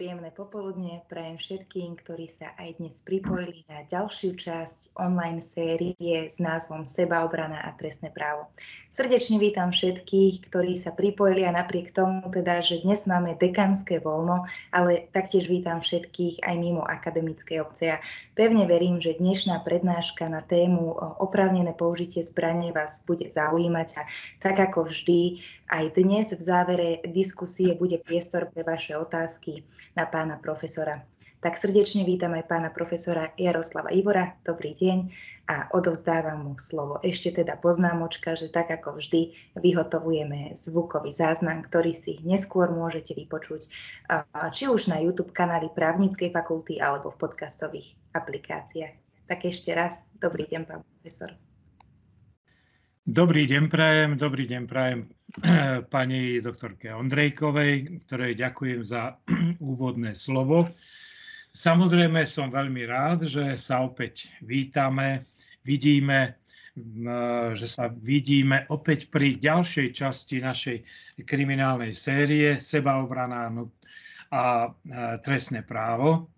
Príjemné popoludne prajem všetkým, ktorí sa aj dnes pripojili na ďalšiu časť online série s názvom Sebaobrana a trestné právo. Srdečne vítam všetkých, ktorí sa pripojili a napriek tomu teda, že dnes máme dekanské voľno, ale taktiež vítam všetkých aj mimo akademickej obce. A pevne verím, že dnešná prednáška na tému oprávnené použitie zbrane vás bude zaujímať a tak ako vždy, aj dnes v závere diskusie bude priestor pre vaše otázky na pána profesora. Tak srdečne vítam aj pána profesora Jaroslava Ivora. Dobrý deň a odovzdávam mu slovo. Ešte teda poznámočka, že tak ako vždy vyhotovujeme zvukový záznam, ktorý si neskôr môžete vypočuť či už na YouTube kanáli Právnickej fakulty alebo v podcastových aplikáciách. Tak ešte raz, dobrý deň, pán profesor. Dobrý deň prajem, dobrý deň prajem pani doktorke Ondrejkovej, ktorej ďakujem za úvodné slovo. Samozrejme som veľmi rád, že sa opäť vítame, vidíme, že sa vidíme opäť pri ďalšej časti našej kriminálnej série Sebaobrana a trestné právo.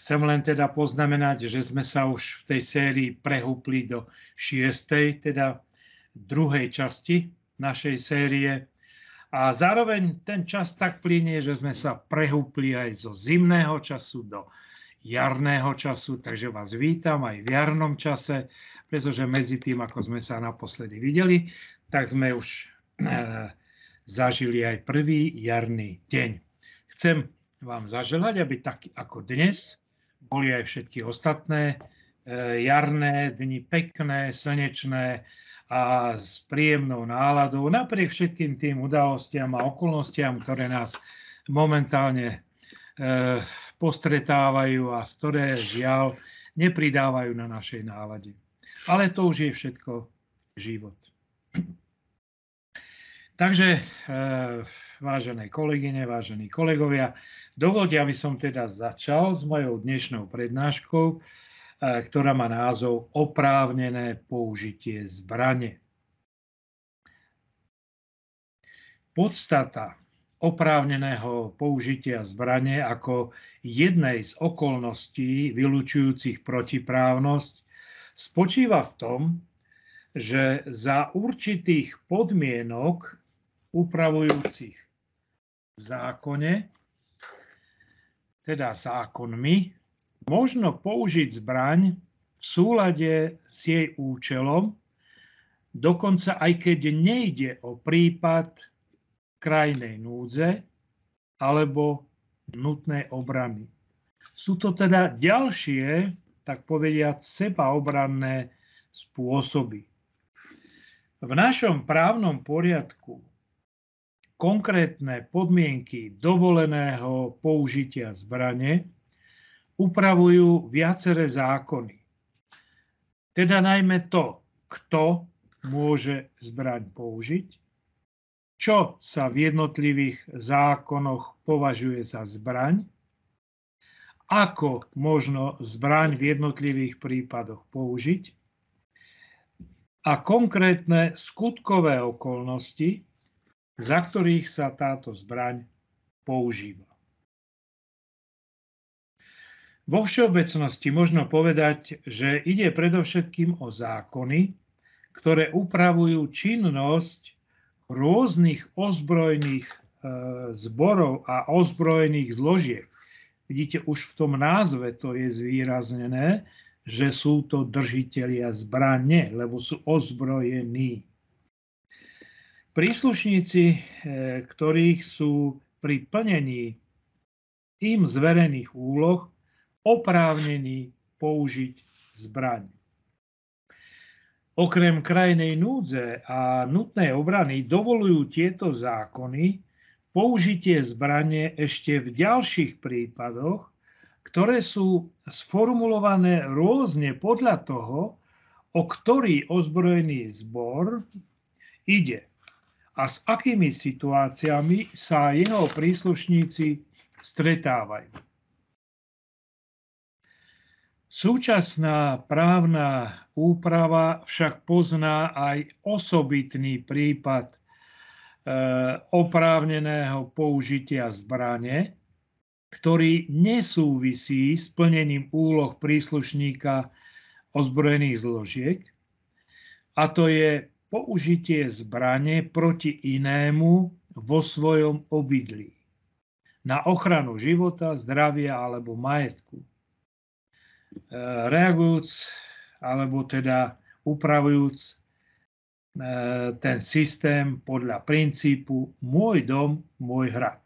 Chcem len teda poznamenať, že sme sa už v tej sérii prehúpli do šiestej, teda druhej časti našej série. A zároveň ten čas tak plinie, že sme sa prehúpli aj zo zimného času do jarného času, takže vás vítam aj v jarnom čase, pretože medzi tým, ako sme sa naposledy videli, tak sme už e, zažili aj prvý jarný deň. Chcem vám zaželať, aby tak ako dnes boli aj všetky ostatné e, jarné dni pekné, slnečné a s príjemnou náladou napriek všetkým tým udalostiam a okolnostiam, ktoré nás momentálne e, postretávajú a z ktoré žiaľ nepridávajú na našej nálade. Ale to už je všetko život. Takže, eh, vážené kolegyne, vážení kolegovia, dovolte, aby som teda začal s mojou dnešnou prednáškou, eh, ktorá má názov Oprávnené použitie zbrane. Podstata oprávneného použitia zbrane ako jednej z okolností vylučujúcich protiprávnosť spočíva v tom, že za určitých podmienok upravujúcich v zákone, teda zákonmi, možno použiť zbraň v súlade s jej účelom, dokonca aj keď nejde o prípad krajnej núdze alebo nutnej obrany. Sú to teda ďalšie, tak povediať, sebaobranné spôsoby. V našom právnom poriadku konkrétne podmienky dovoleného použitia zbrane upravujú viaceré zákony. Teda najmä to, kto môže zbraň použiť, čo sa v jednotlivých zákonoch považuje za zbraň, ako možno zbraň v jednotlivých prípadoch použiť a konkrétne skutkové okolnosti, za ktorých sa táto zbraň používa. Vo všeobecnosti možno povedať, že ide predovšetkým o zákony, ktoré upravujú činnosť rôznych ozbrojených e, zborov a ozbrojených zložiek. Vidíte, už v tom názve to je zvýraznené, že sú to držitelia zbrane, lebo sú ozbrojení príslušníci, eh, ktorých sú pri plnení im zverených úloh oprávnení použiť zbraň. Okrem krajnej núdze a nutnej obrany dovolujú tieto zákony použitie zbrane ešte v ďalších prípadoch, ktoré sú sformulované rôzne podľa toho, o ktorý ozbrojený zbor ide a s akými situáciami sa jeho príslušníci stretávajú. Súčasná právna úprava však pozná aj osobitný prípad e, oprávneného použitia zbrane, ktorý nesúvisí s plnením úloh príslušníka ozbrojených zložiek, a to je použitie zbrane proti inému vo svojom obydlí na ochranu života, zdravia alebo majetku. E, reagujúc alebo teda upravujúc e, ten systém podľa princípu môj dom, môj hrad.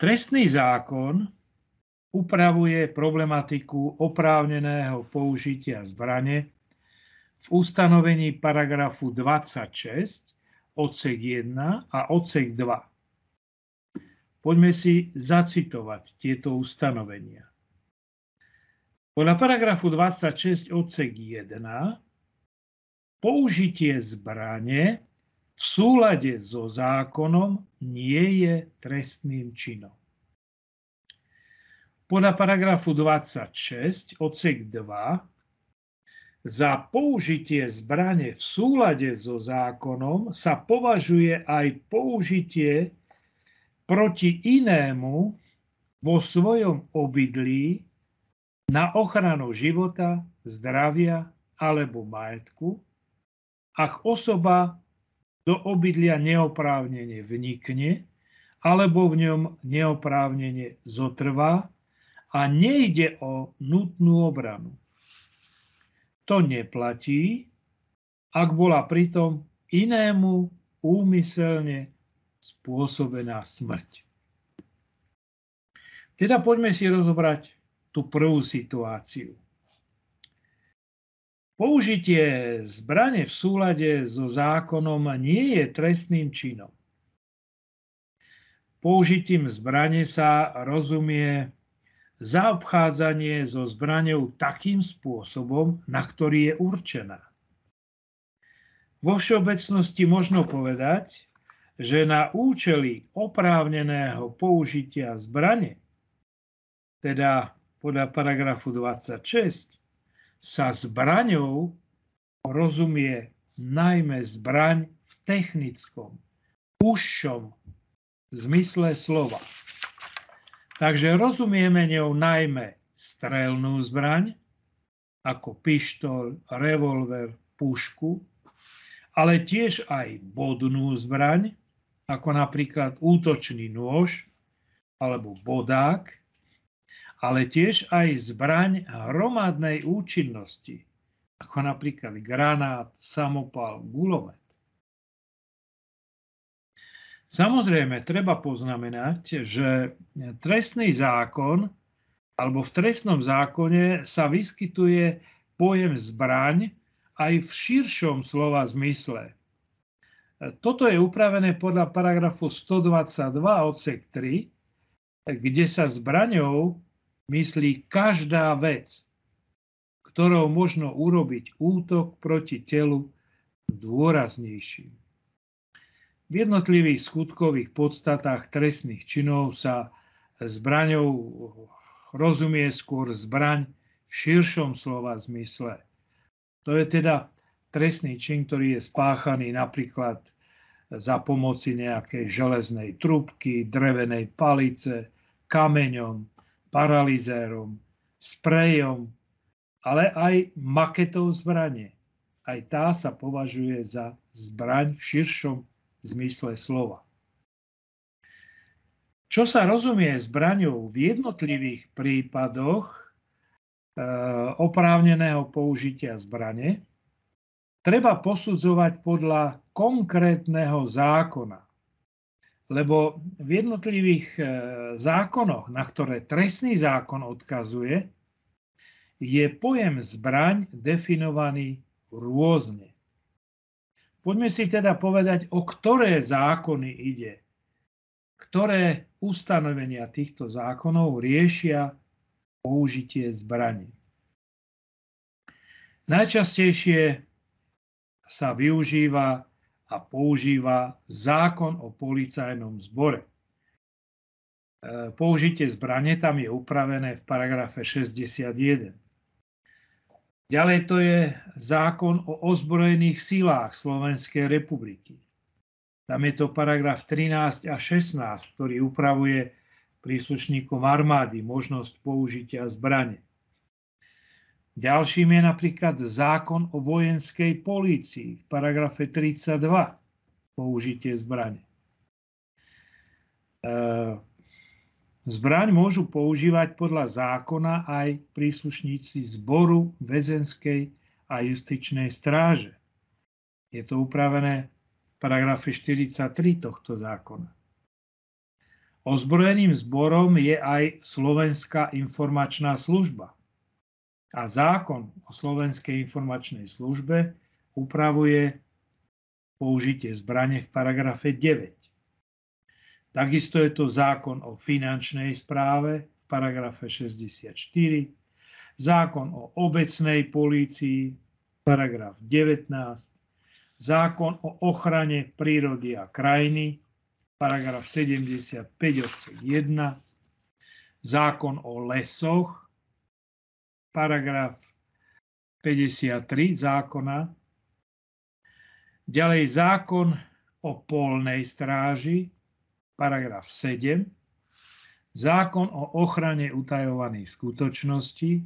Trestný zákon upravuje problematiku oprávneného použitia zbrane v ustanovení paragrafu 26 odsek 1 a odsek 2. Poďme si zacitovať tieto ustanovenia. Podľa paragrafu 26 odsek 1 použitie zbrane v súlade so zákonom nie je trestným činom. Podľa paragrafu 26 odsek 2 za použitie zbrane v súlade so zákonom sa považuje aj použitie proti inému vo svojom obydlí na ochranu života, zdravia alebo majetku, ak osoba do obydlia neoprávnene vnikne alebo v ňom neoprávnene zotrvá a nejde o nutnú obranu. To neplatí, ak bola pritom inému úmyselne spôsobená smrť. Teda poďme si rozobrať tú prvú situáciu. Použitie zbrane v súlade so zákonom nie je trestným činom. Použitím zbrane sa rozumie zaobchádzanie so zbraňou takým spôsobom, na ktorý je určená. Vo všeobecnosti možno povedať, že na účely oprávneného použitia zbrane, teda podľa paragrafu 26, sa zbraňou rozumie najmä zbraň v technickom, užšom zmysle slova. Takže rozumieme ňou najmä strelnú zbraň, ako pištol, revolver, pušku, ale tiež aj bodnú zbraň, ako napríklad útočný nôž alebo bodák, ale tiež aj zbraň hromadnej účinnosti, ako napríklad granát, samopal, gulomet. Samozrejme, treba poznamenať, že trestný zákon alebo v trestnom zákone sa vyskytuje pojem zbraň aj v širšom slova zmysle. Toto je upravené podľa paragrafu 122 odsek 3, kde sa zbraňou myslí každá vec, ktorou možno urobiť útok proti telu dôraznejším. V jednotlivých skutkových podstatách trestných činov sa zbraňou rozumie skôr zbraň v širšom slova zmysle. To je teda trestný čin, ktorý je spáchaný napríklad za pomoci nejakej železnej trubky, drevenej palice, kameňom, paralizérom, sprejom, ale aj maketou zbrane. Aj tá sa považuje za zbraň v širšom zmysle slova. Čo sa rozumie zbraňou v jednotlivých prípadoch e, oprávneného použitia zbrane, treba posudzovať podľa konkrétneho zákona lebo v jednotlivých e, zákonoch, na ktoré trestný zákon odkazuje, je pojem zbraň definovaný rôzne. Poďme si teda povedať, o ktoré zákony ide, ktoré ustanovenia týchto zákonov riešia použitie zbraní. Najčastejšie sa využíva a používa zákon o policajnom zbore. E, použitie zbrane tam je upravené v paragrafe 61. Ďalej to je zákon o ozbrojených silách Slovenskej republiky. Tam je to paragraf 13 a 16, ktorý upravuje príslušníkom armády možnosť použitia zbrane. Ďalším je napríklad zákon o vojenskej polícii v paragrafe 32 použitie zbrane. E, zbraň môžu používať podľa zákona aj príslušníci zboru väzenskej a justičnej stráže. Je to upravené v paragrafe 43 tohto zákona. Ozbrojeným zborom je aj Slovenská informačná služba. A zákon o Slovenskej informačnej službe upravuje použitie zbrane v paragrafe 9. Takisto je to zákon o finančnej správe v paragrafe 64, zákon o obecnej polícii, paragraf 19, zákon o ochrane prírody a krajiny, paragraf 75 odsek 1, zákon o lesoch, paragraf 53 zákona, ďalej zákon o polnej stráži, paragraf 7, zákon o ochrane utajovaných skutočností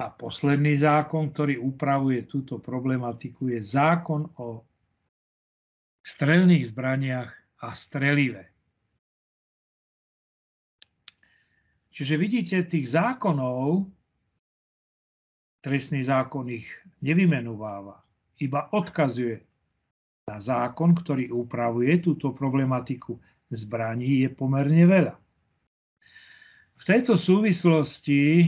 a posledný zákon, ktorý upravuje túto problematiku, je zákon o strelných zbraniach a strelivé. Čiže vidíte, tých zákonov, trestný zákon ich nevymenováva, iba odkazuje na zákon, ktorý upravuje túto problematiku zbraní, je pomerne veľa. V tejto súvislosti e,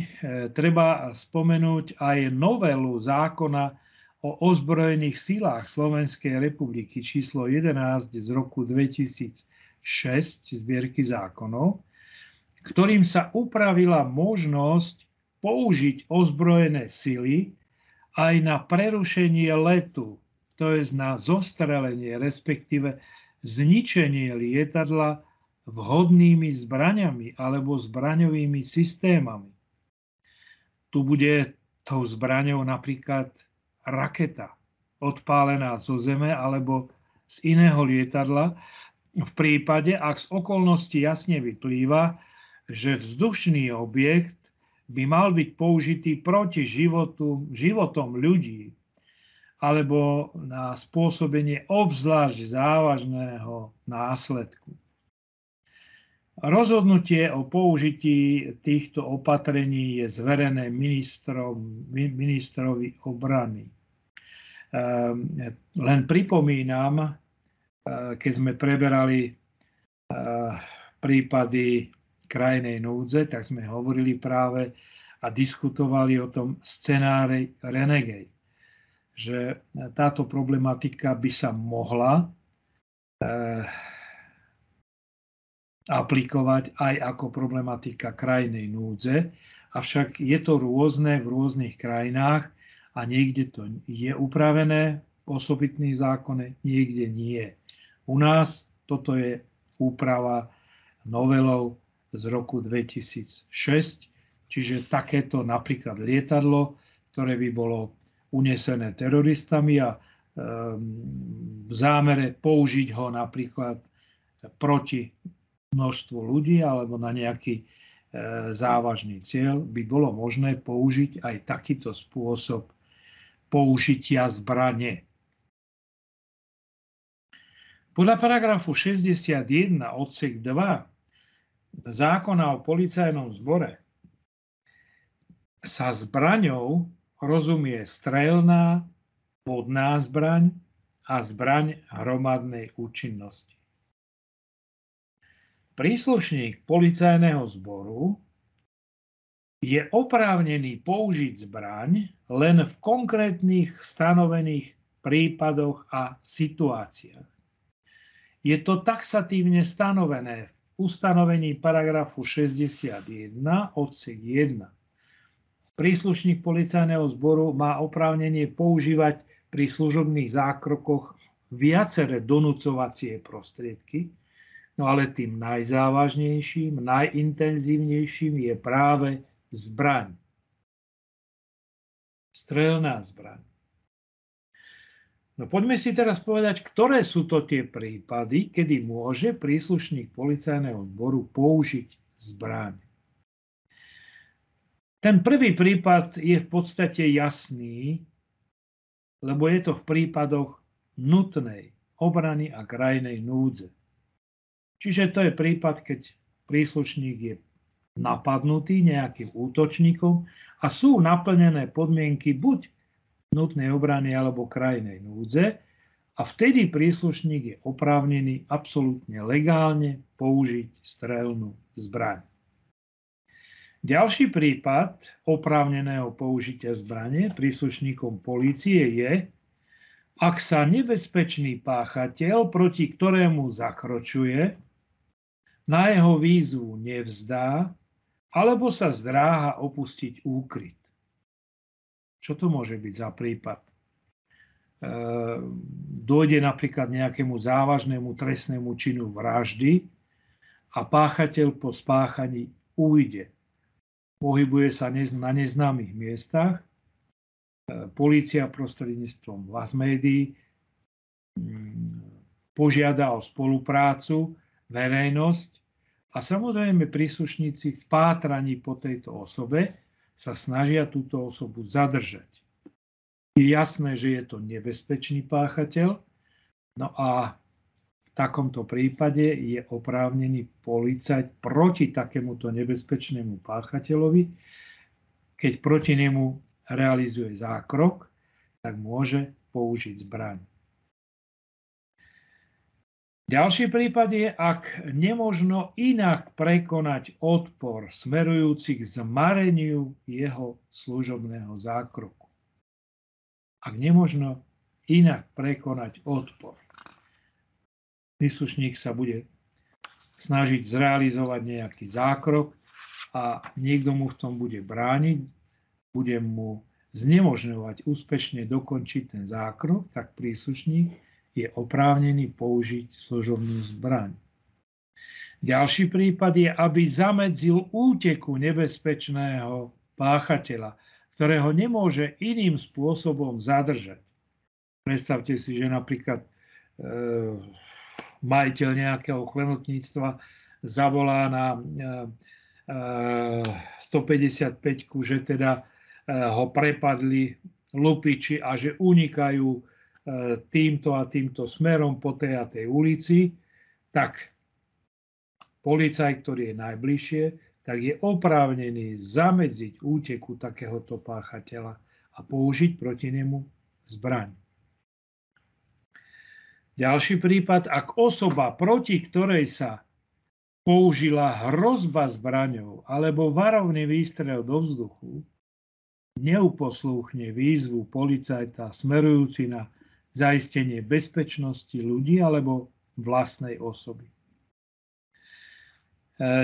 treba spomenúť aj novelu zákona o ozbrojených silách Slovenskej republiky číslo 11 z roku 2006 zbierky zákonov, ktorým sa upravila možnosť použiť ozbrojené sily aj na prerušenie letu, to je na zostrelenie, respektíve zničenie lietadla vhodnými zbraňami alebo zbraňovými systémami. Tu bude tou zbraňou napríklad raketa odpálená zo zeme alebo z iného lietadla, v prípade, ak z okolnosti jasne vyplýva, že vzdušný objekt by mal byť použitý proti životu, životom ľudí alebo na spôsobenie obzvlášť závažného následku. Rozhodnutie o použití týchto opatrení je zverené ministrom, ministrovi obrany. Ehm, len pripomínam, eh, keď sme preberali eh, prípady krajnej núdze, tak sme hovorili práve a diskutovali o tom scenáre Renegade, že táto problematika by sa mohla eh, aplikovať aj ako problematika krajnej núdze, avšak je to rôzne v rôznych krajinách a niekde to je upravené v osobitných zákone, niekde nie. U nás toto je úprava novelou z roku 2006, čiže takéto napríklad lietadlo, ktoré by bolo unesené teroristami a ehm, v zámere použiť ho napríklad proti množstvu ľudí alebo na nejaký e, závažný cieľ, by bolo možné použiť aj takýto spôsob použitia zbrane. Podľa paragrafu 61 odsek 2 zákona o policajnom zbore sa zbraňou rozumie strelná, vodná zbraň a zbraň hromadnej účinnosti. Príslušník policajného zboru je oprávnený použiť zbraň len v konkrétnych stanovených prípadoch a situáciách. Je to taxatívne stanovené v ustanovení paragrafu 61 odsek 1. Príslušník policajného zboru má oprávnenie používať pri služobných zákrokoch viaceré donúcovacie prostriedky, no ale tým najzávažnejším, najintenzívnejším je práve zbraň. Strelná zbraň. No poďme si teraz povedať, ktoré sú to tie prípady, kedy môže príslušník policajného zboru použiť zbraň. Ten prvý prípad je v podstate jasný, lebo je to v prípadoch nutnej obrany a krajnej núdze. Čiže to je prípad, keď príslušník je napadnutý nejakým útočníkom a sú naplnené podmienky buď nutnej obrany alebo krajnej núdze a vtedy príslušník je oprávnený absolútne legálne použiť strelnú zbraň. Ďalší prípad oprávneného použitia zbrane príslušníkom polície je, ak sa nebezpečný páchateľ, proti ktorému zakročuje, na jeho výzvu nevzdá, alebo sa zdráha opustiť úkryt. Čo to môže byť za prípad? E, dojde napríklad nejakému závažnému trestnému činu vraždy a páchateľ po spáchaní ujde pohybuje sa na neznámych miestach. E, polícia prostredníctvom vás médií mm, požiada o spoluprácu, verejnosť a samozrejme príslušníci v pátraní po tejto osobe sa snažia túto osobu zadržať. Je jasné, že je to nebezpečný páchateľ, no a v takomto prípade je oprávnený policajt proti takémuto nebezpečnému páchateľovi, keď proti nemu realizuje zákrok, tak môže použiť zbraň. Ďalší prípad je, ak nemožno inak prekonať odpor smerujúci k zmareniu jeho služobného zákroku. Ak nemožno inak prekonať odpor príslušník sa bude snažiť zrealizovať nejaký zákrok a niekto mu v tom bude brániť, bude mu znemožňovať úspešne dokončiť ten zákrok, tak príslušník je oprávnený použiť služobnú zbraň. Ďalší prípad je, aby zamedzil úteku nebezpečného páchateľa, ktorého nemôže iným spôsobom zadržať. Predstavte si, že napríklad e, majiteľ nejakého klenotníctva zavolá na 155, eh, eh, že teda eh, ho prepadli lupiči a že unikajú týmto a týmto smerom po tej a tej ulici, tak policaj, ktorý je najbližšie, tak je oprávnený zamedziť úteku takéhoto páchateľa a použiť proti nemu zbraň. Ďalší prípad, ak osoba, proti ktorej sa použila hrozba zbraňou alebo varovný výstrel do vzduchu, neuposlúchne výzvu policajta smerujúci na zaistenie bezpečnosti ľudí alebo vlastnej osoby. E,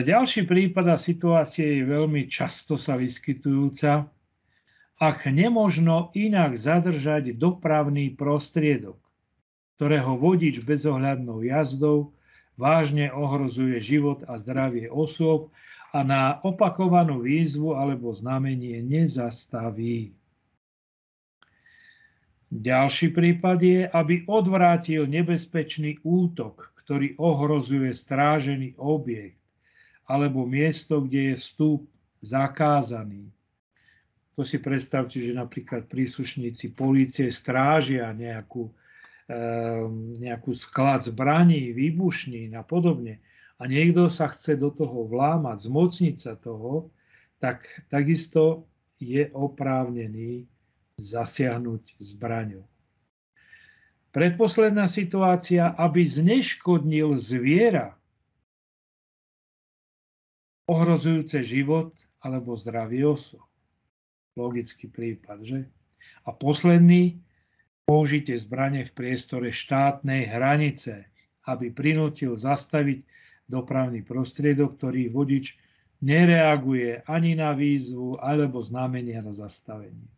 ďalší prípad a situácia je veľmi často sa vyskytujúca. Ak nemožno inak zadržať dopravný prostriedok, ktorého vodič bezohľadnou jazdou vážne ohrozuje život a zdravie osôb a na opakovanú výzvu alebo znamenie nezastaví. Ďalší prípad je, aby odvrátil nebezpečný útok, ktorý ohrozuje strážený objekt alebo miesto, kde je vstup zakázaný. To si predstavte, že napríklad príslušníci polície strážia nejakú nejakú sklad zbraní, výbušnín a podobne a niekto sa chce do toho vlámať, zmocniť sa toho, tak takisto je oprávnený zasiahnuť zbraňou. Predposledná situácia, aby zneškodnil zviera, ohrozujúce život alebo zdravie osob. Logický prípad, že? A posledný, použitie zbrane v priestore štátnej hranice, aby prinútil zastaviť dopravný prostriedok, ktorý vodič nereaguje ani na výzvu alebo znamenia na zastavenie.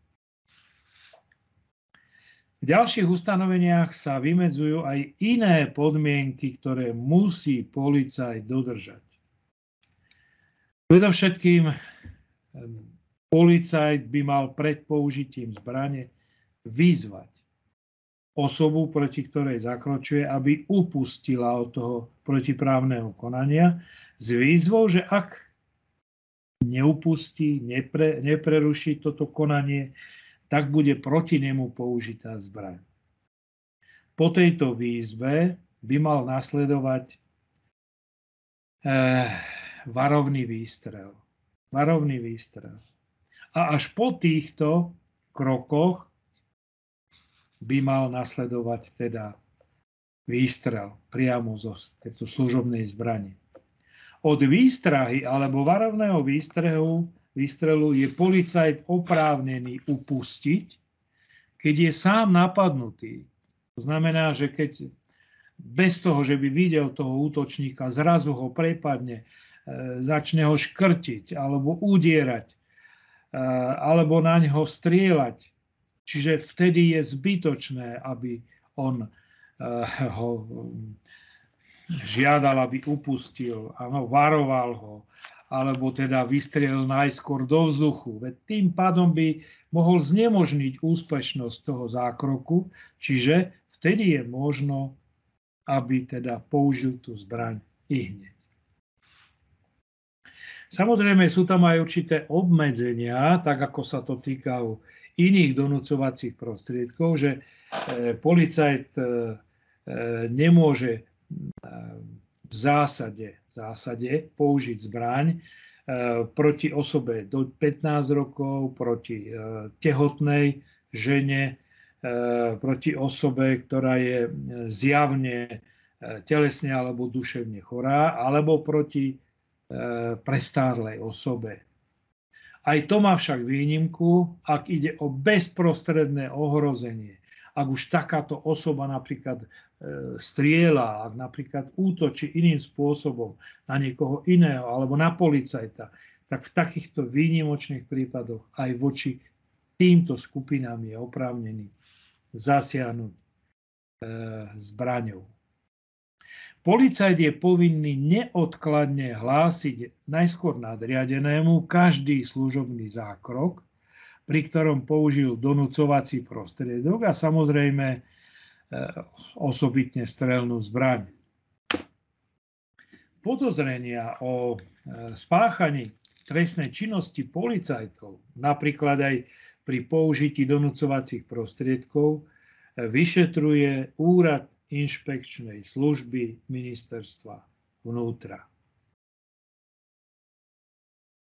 V ďalších ustanoveniach sa vymedzujú aj iné podmienky, ktoré musí policajt dodržať. Predovšetkým policajt by mal pred použitím zbrane vyzvať osobu, proti ktorej zakročuje, aby upustila od toho protiprávneho konania s výzvou, že ak neupustí, nepre, nepreruší toto konanie, tak bude proti nemu použitá zbraň. Po tejto výzve by mal nasledovať eh, varovný výstrel. Varovný výstrel. A až po týchto krokoch by mal nasledovať teda výstrel priamo zo tejto služobnej zbrane. Od výstrahy alebo varovného výstrelu, výstrelu je policajt oprávnený upustiť, keď je sám napadnutý. To znamená, že keď bez toho, že by videl toho útočníka, zrazu ho prepadne, e, začne ho škrtiť alebo udierať, e, alebo na ňo strieľať, Čiže vtedy je zbytočné, aby on eh, ho hm, žiadal, aby upustil, áno, varoval ho, alebo teda vystrelil najskôr do vzduchu. Veď tým pádom by mohol znemožniť úspešnosť toho zákroku, čiže vtedy je možno, aby teda použil tú zbraň i hneď. Samozrejme sú tam aj určité obmedzenia, tak ako sa to týkajú iných donúcovacích prostriedkov, že e, policajt e, e, nemôže v zásade, v zásade použiť zbraň proti osobe do 15 rokov, proti tehotnej žene, proti osobe, ktorá je zjavne telesne alebo duševne chorá, alebo proti prestárlej osobe. Aj to má však výnimku, ak ide o bezprostredné ohrozenie. Ak už takáto osoba napríklad e, strieľa, ak napríklad útočí iným spôsobom na niekoho iného alebo na policajta, tak v takýchto výnimočných prípadoch aj voči týmto skupinám je oprávnený zasiahnuť e, zbraňou. Policajt je povinný neodkladne hlásiť najskôr nadriadenému každý služobný zákrok, pri ktorom použil donúcovací prostriedok a samozrejme e, osobitne strelnú zbraň. Podozrenia o e, spáchaní trestnej činnosti policajtov, napríklad aj pri použití donúcovacích prostriedkov, e, vyšetruje úrad inšpekčnej služby ministerstva vnútra.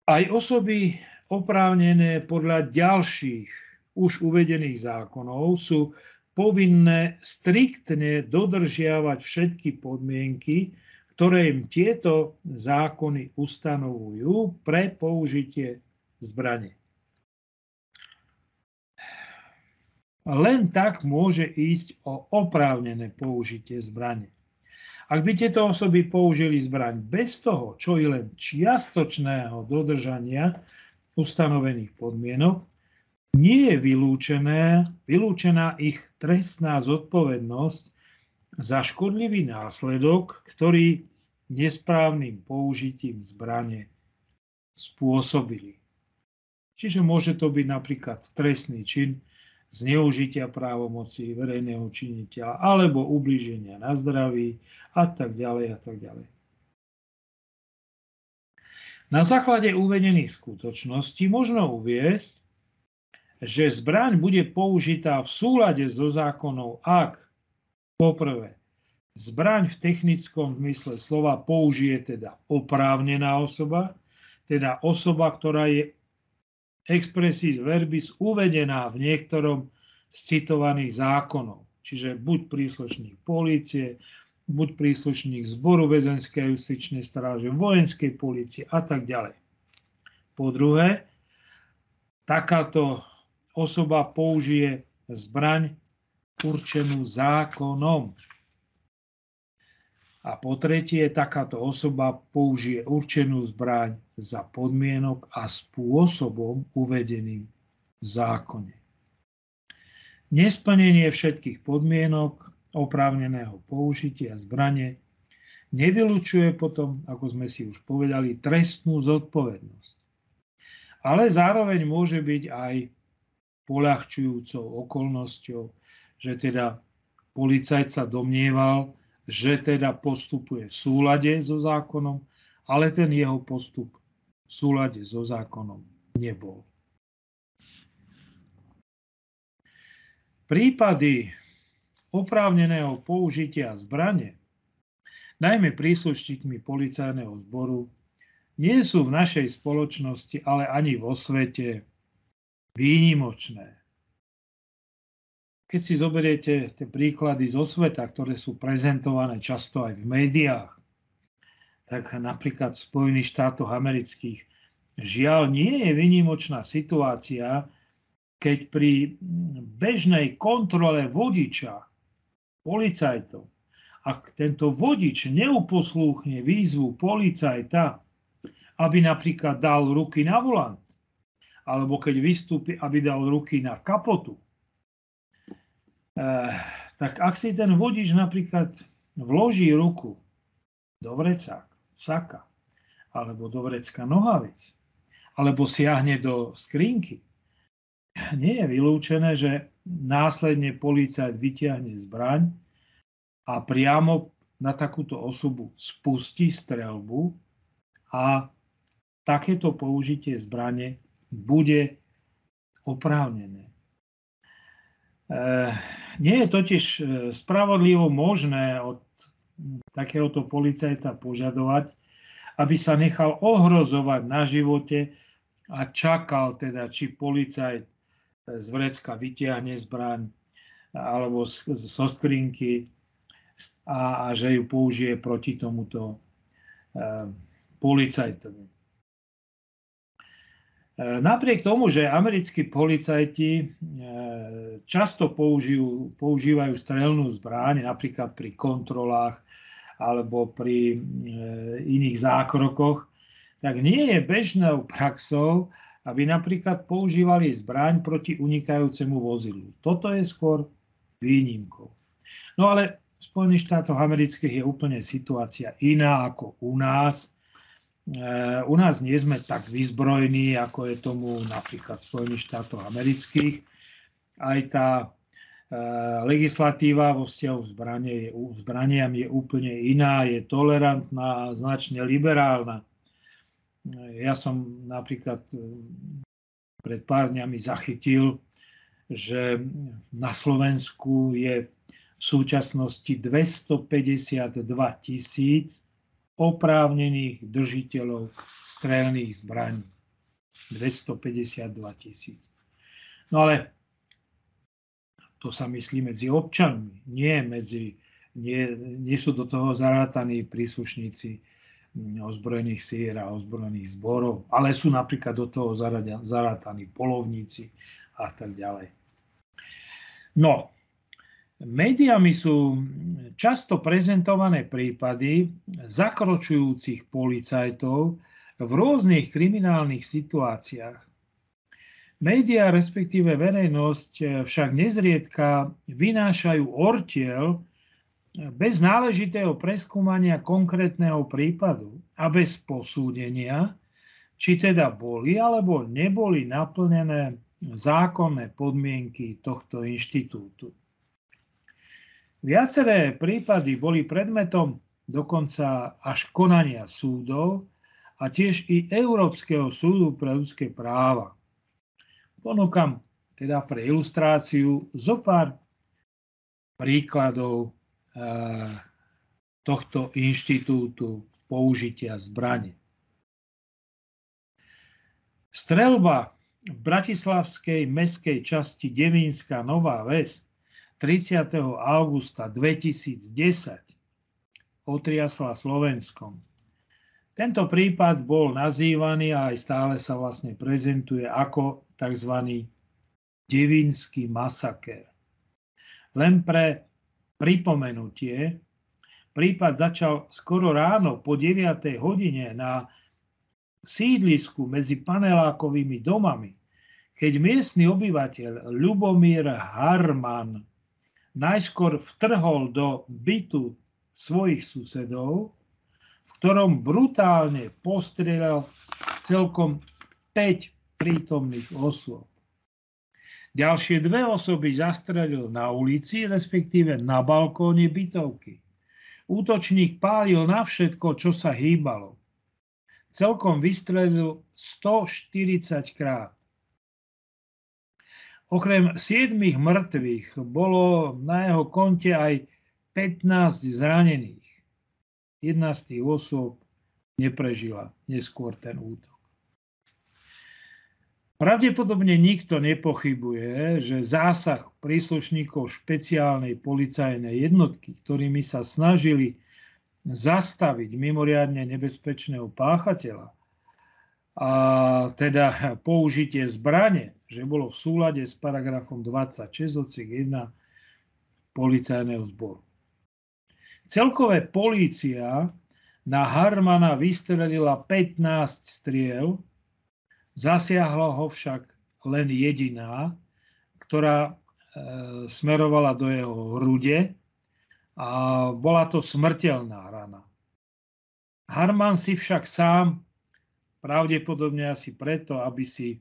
Aj osoby oprávnené podľa ďalších už uvedených zákonov sú povinné striktne dodržiavať všetky podmienky, ktoré im tieto zákony ustanovujú pre použitie zbrane. Len tak môže ísť o oprávnené použitie zbrane. Ak by tieto osoby použili zbraň bez toho, čo i len čiastočného dodržania ustanovených podmienok, nie je vylúčené, vylúčená ich trestná zodpovednosť za škodlivý následok, ktorý nesprávnym použitím zbrane spôsobili. Čiže môže to byť napríklad trestný čin, zneužitia právomoci verejného činiteľa alebo ubliženia na zdraví a tak ďalej a tak ďalej. Na základe uvedených skutočností možno uviesť, že zbraň bude použitá v súlade so zákonou, ak poprvé zbraň v technickom zmysle slova použije teda oprávnená osoba, teda osoba, ktorá je expressis verbis uvedená v niektorom z citovaných zákonov. Čiže buď príslušník polície, buď príslušník zboru väzenskej justičnej stráže, vojenskej polície a tak ďalej. Po druhé, takáto osoba použije zbraň určenú zákonom. A po tretie, takáto osoba použije určenú zbraň za podmienok a spôsobom uvedeným v zákone. Nesplnenie všetkých podmienok oprávneného použitia zbrane nevylučuje potom, ako sme si už povedali, trestnú zodpovednosť. Ale zároveň môže byť aj poľahčujúcou okolnosťou, že teda Policajt sa domnieval, že teda postupuje v súlade so zákonom, ale ten jeho postup v súlade so zákonom nebol. Prípady oprávneného použitia zbrane, najmä príslušníkmi policajného zboru, nie sú v našej spoločnosti, ale ani vo svete výnimočné. Keď si zoberiete tie príklady zo sveta, ktoré sú prezentované často aj v médiách, tak napríklad v Spojených štátoch amerických, žiaľ nie je výnimočná situácia, keď pri bežnej kontrole vodiča, policajtov, ak tento vodič neuposlúchne výzvu policajta, aby napríklad dal ruky na volant, alebo keď vystúpi, aby dal ruky na kapotu, tak ak si ten vodič napríklad vloží ruku do vrecák, saka, alebo do vrecka nohavic, alebo siahne do skrinky, nie je vylúčené, že následne policajt vyťahne zbraň a priamo na takúto osobu spustí strelbu a takéto použitie zbrane bude oprávnené. Nie je totiž eh, spravodlivo možné od takéhoto policajta požadovať, aby sa nechal ohrozovať na živote a čakal teda, či policajt z vrecka vytiahne zbraň alebo zo skrinky a, a že ju použije proti tomuto e, policajtovi. E, napriek tomu, že americkí policajti e, často použijú, používajú strelnú zbráň, napríklad pri kontrolách alebo pri e, iných zákrokoch, tak nie je bežnou praxou, aby napríklad používali zbraň proti unikajúcemu vozilu. Toto je skôr výnimkou. No ale v Spojených štátoch amerických je úplne situácia iná ako u nás. Eh, u nás nie sme tak vyzbrojení, ako je tomu napríklad v Spojených štátoch amerických. Aj tá eh, legislatíva vo vzťahu zbranie, zbraniam je úplne iná, je tolerantná, značne liberálna. Eh, ja som napríklad pred pár dňami zachytil, že na Slovensku je v súčasnosti 252 tisíc oprávnených držiteľov strelných zbraní. 252 tisíc. No ale to sa myslí medzi občanmi, nie medzi, nie, nie sú do toho zarátaní príslušníci mm, ozbrojených sír a ozbrojených zborov, ale sú napríklad do toho zarátaní polovníci a tak ďalej. No, Médiami sú často prezentované prípady zakročujúcich policajtov v rôznych kriminálnych situáciách. Média, respektíve verejnosť, však nezriedka vynášajú ortiel bez náležitého preskúmania konkrétneho prípadu a bez posúdenia, či teda boli alebo neboli naplnené zákonné podmienky tohto inštitútu. Viaceré prípady boli predmetom dokonca až konania súdov a tiež i Európskeho súdu pre ľudské práva. Ponúkam teda pre ilustráciu zo pár príkladov eh, tohto inštitútu použitia zbrane. Strelba v bratislavskej meskej časti Devínska Nová Ves 30. augusta 2010 otriasla Slovenskom. Tento prípad bol nazývaný a aj stále sa vlastne prezentuje ako tzv. devinský masaker. Len pre pripomenutie, prípad začal skoro ráno po 9. hodine na sídlisku medzi panelákovými domami, keď miestny obyvateľ Ľubomír Harman najskôr vtrhol do bytu svojich susedov, v ktorom brutálne postrelal celkom 5 prítomných osôb. Ďalšie dve osoby zastrelil na ulici, respektíve na balkóne bytovky. Útočník pálil na všetko, čo sa hýbalo. Celkom vystrelil 140 krát. Okrem 7 mŕtvych bolo na jeho konte aj 15 zranených. Jedna z tých osôb neprežila neskôr ten útok. Pravdepodobne nikto nepochybuje, že zásah príslušníkov špeciálnej policajnej jednotky, ktorými sa snažili zastaviť mimoriadne nebezpečného páchateľa, a teda použitie zbrane, že bolo v súlade s paragrafom 26 odsek 1 policajného zboru. Celkové polícia na Harmana vystrelila 15 striel, Zasiahla ho však len jediná, ktorá e, smerovala do jeho hrude a bola to smrteľná rana. Harman si však sám, pravdepodobne asi preto, aby si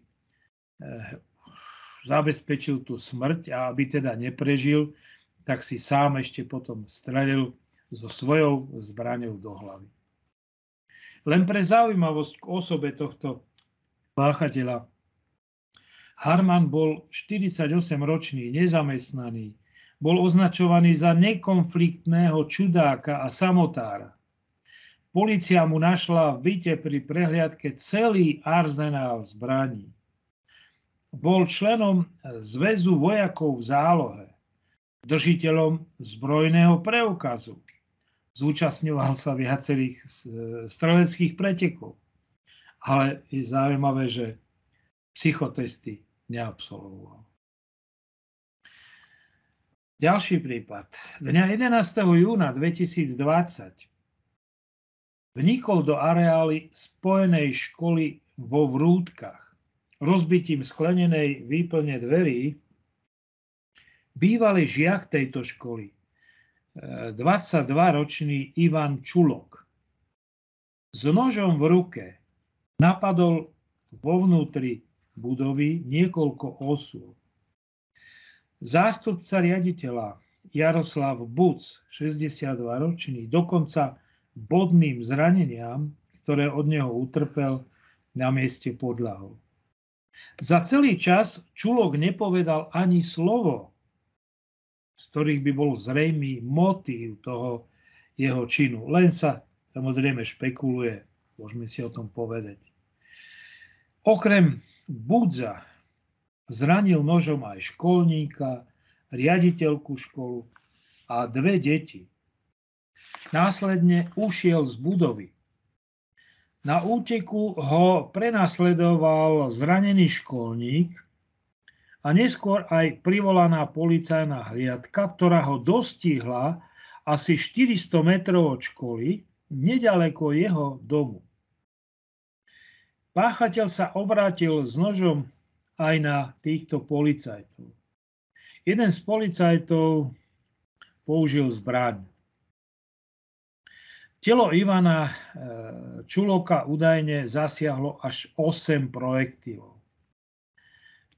zabezpečil tú smrť a aby teda neprežil, tak si sám ešte potom strelil so svojou zbraňou do hlavy. Len pre zaujímavosť k osobe tohto páchateľa. Harman bol 48-ročný, nezamestnaný. Bol označovaný za nekonfliktného čudáka a samotára. Polícia mu našla v byte pri prehliadke celý arzenál zbraní. Bol členom Zväzu vojakov v zálohe, držiteľom zbrojného preukazu. Zúčastňoval sa viacerých streleckých pretekov ale je zaujímavé, že psychotesty neabsolvoval. Ďalší prípad. Dňa 11. júna 2020 vnikol do areály spojenej školy vo Vrútkach. Rozbitím sklenenej výplne dverí bývalý žiak tejto školy, 22-ročný Ivan Čulok. S nožom v ruke napadol vo vnútri budovy niekoľko osôb. Zástupca riaditeľa Jaroslav Buc, 62-ročný, dokonca bodným zraneniam, ktoré od neho utrpel, na mieste podľahol. Za celý čas Čulok nepovedal ani slovo, z ktorých by bol zrejmý motív toho jeho činu. Len sa samozrejme špekuluje, môžeme si o tom povedať. Okrem Budza zranil nožom aj školníka, riaditeľku školu a dve deti. Následne ušiel z budovy. Na úteku ho prenasledoval zranený školník a neskôr aj privolaná policajná hliadka, ktorá ho dostihla asi 400 metrov od školy, nedaleko jeho domu. Páchateľ sa obrátil s nožom aj na týchto policajtov. Jeden z policajtov použil zbraň. Telo Ivana e, Čuloka údajne zasiahlo až 8 projektilov.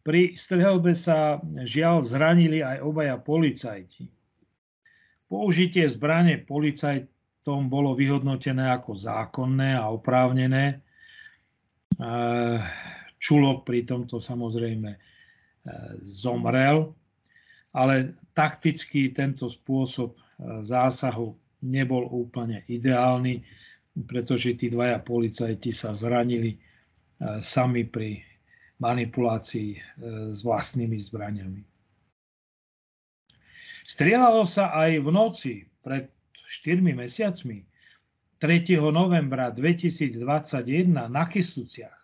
Pri strelbe sa žiaľ zranili aj obaja policajti. Použitie zbrane policajtom bolo vyhodnotené ako zákonné a oprávnené Čulok pri tomto samozrejme e, zomrel, ale takticky tento spôsob e, zásahu nebol úplne ideálny, pretože tí dvaja policajti sa zranili e, sami pri manipulácii s vlastnými zbraniami. Strieľalo sa aj v noci pred 4 mesiacmi 3. novembra 2021 na Kisuciach.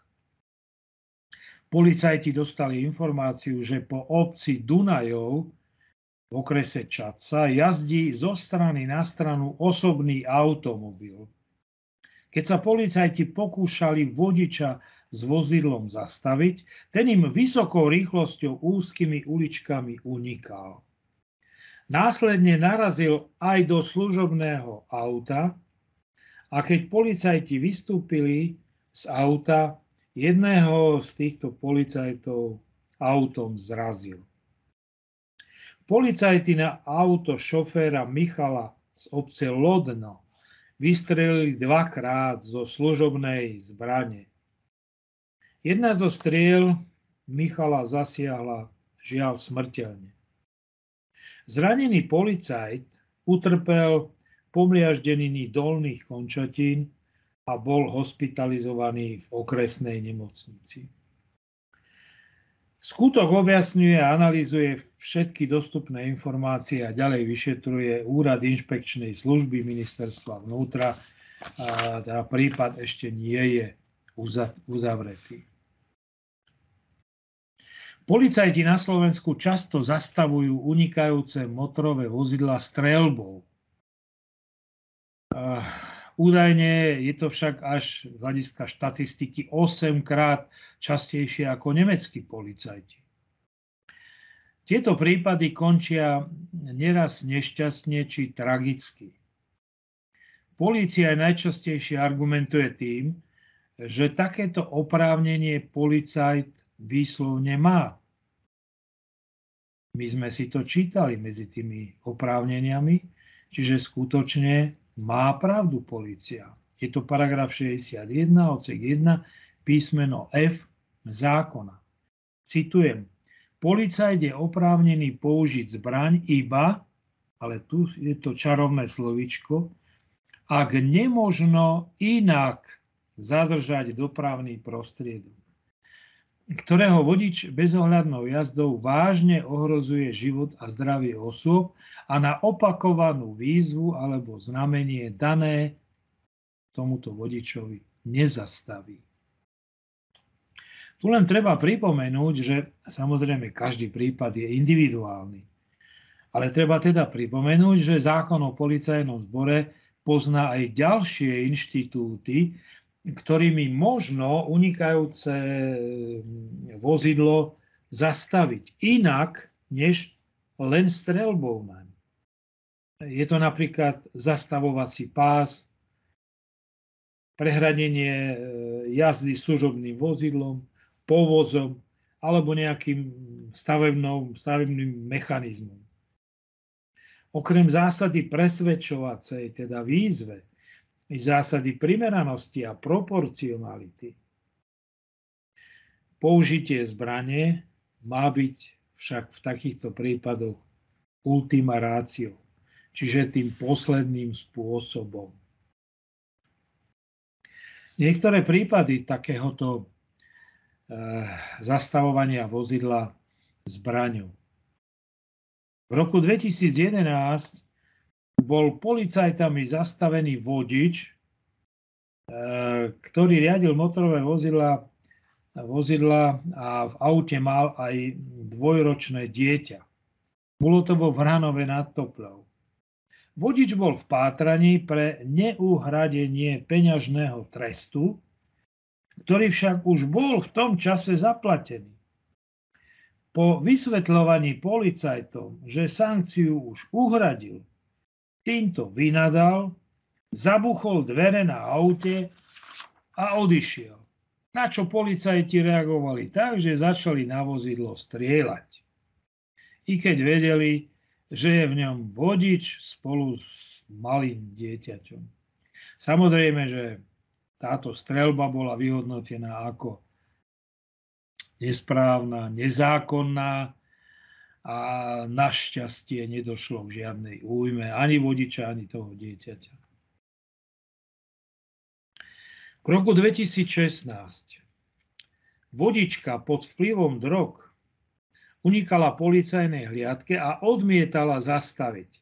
Policajti dostali informáciu, že po obci Dunajov v okrese Čaca jazdí zo strany na stranu osobný automobil. Keď sa policajti pokúšali vodiča s vozidlom zastaviť, ten im vysokou rýchlosťou úzkými uličkami unikal. Následne narazil aj do služobného auta, a keď policajti vystúpili z auta, jedného z týchto policajtov autom zrazil. Policajti na auto šoféra Michala z obce Lodno vystrelili dvakrát zo služobnej zbrane. Jedna zo striel Michala zasiahla žiaľ smrteľne. Zranený policajt utrpel pomliaždeniny dolných končatín a bol hospitalizovaný v okresnej nemocnici. Skutok objasňuje a analýzuje všetky dostupné informácie a ďalej vyšetruje Úrad inšpekčnej služby ministerstva vnútra. A teda prípad ešte nie je uzavretý. Policajti na Slovensku často zastavujú unikajúce motorové vozidla strelbou. Údajne je to však až z hľadiska štatistiky 8 krát častejšie ako nemeckí policajti. Tieto prípady končia neraz nešťastne či tragicky. Polícia najčastejšie argumentuje tým, že takéto oprávnenie policajt výslovne má. My sme si to čítali medzi tými oprávneniami, čiže skutočne má pravdu policia. Je to paragraf 61, odsek 1, písmeno F zákona. Citujem. Policajt je oprávnený použiť zbraň iba, ale tu je to čarovné slovičko, ak nemožno inak zadržať dopravný prostriedok ktorého vodič bezohľadnou jazdou vážne ohrozuje život a zdravie osôb a na opakovanú výzvu alebo znamenie dané tomuto vodičovi nezastaví. Tu len treba pripomenúť, že samozrejme každý prípad je individuálny. Ale treba teda pripomenúť, že zákon o policajnom zbore pozná aj ďalšie inštitúty, ktorými možno unikajúce mm, vozidlo zastaviť inak, než len strelbou naň. Je to napríklad zastavovací pás, prehradenie e, jazdy služobným vozidlom, povozom alebo nejakým stavebným mechanizmom. Okrem zásady presvedčovacej, teda výzve, zásady primeranosti a proporcionality. Použitie zbrane má byť však v takýchto prípadoch ultima ratio, čiže tým posledným spôsobom. Niektoré prípady takéhoto e, zastavovania vozidla zbraňou. V roku 2011 bol policajtami zastavený vodič, e, ktorý riadil motorové vozidla, vozidla a v aute mal aj dvojročné dieťa. Bolo to vo Vranove nad Topľou. Vodič bol v pátraní pre neuhradenie peňažného trestu, ktorý však už bol v tom čase zaplatený. Po vysvetľovaní policajtom, že sankciu už uhradil, Týmto vynadal, zabuchol dvere na aute a odišiel. Na čo policajti reagovali tak, že začali na vozidlo strieľať. I keď vedeli, že je v ňom vodič spolu s malým dieťaťom. Samozrejme, že táto strelba bola vyhodnotená ako nesprávna, nezákonná a našťastie nedošlo k žiadnej újme ani vodiča, ani toho dieťaťa. K roku 2016 vodička pod vplyvom drog unikala policajnej hliadke a odmietala zastaviť.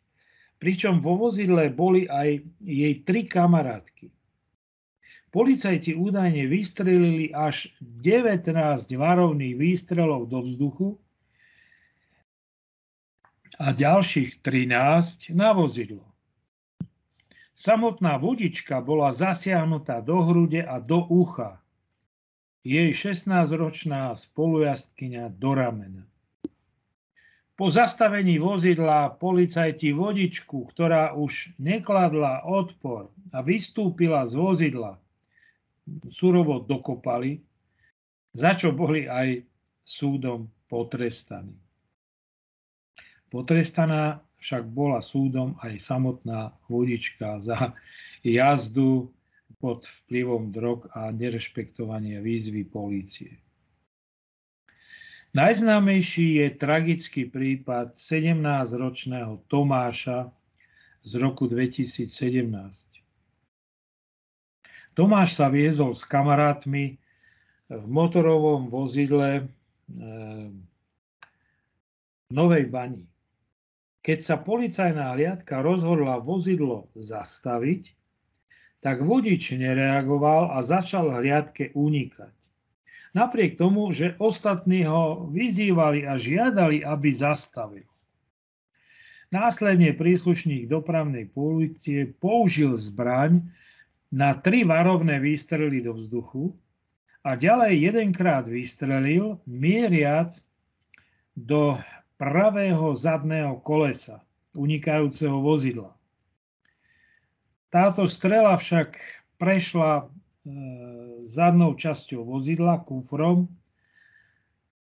Pričom vo vozidle boli aj jej tri kamarátky. Policajti údajne vystrelili až 19 varovných výstrelov do vzduchu, a ďalších 13 na vozidlo. Samotná vodička bola zasiahnutá do hrude a do ucha. Jej 16-ročná spolujazdkynia do ramena. Po zastavení vozidla policajti vodičku, ktorá už nekladla odpor a vystúpila z vozidla, surovo dokopali, za čo boli aj súdom potrestaní. Potrestaná však bola súdom aj samotná vodička za jazdu pod vplyvom drog a nerešpektovanie výzvy polície. Najznámejší je tragický prípad 17-ročného Tomáša z roku 2017. Tomáš sa viezol s kamarátmi v motorovom vozidle v Novej Bani. Keď sa policajná hliadka rozhodla vozidlo zastaviť, tak vodič nereagoval a začal hliadke unikať. Napriek tomu, že ostatní ho vyzývali a žiadali, aby zastavil. Následne príslušník dopravnej policie použil zbraň na tri varovné výstrely do vzduchu a ďalej jedenkrát vystrelil, mieriac do pravého zadného kolesa unikajúceho vozidla. Táto strela však prešla e, zadnou časťou vozidla, kufrom,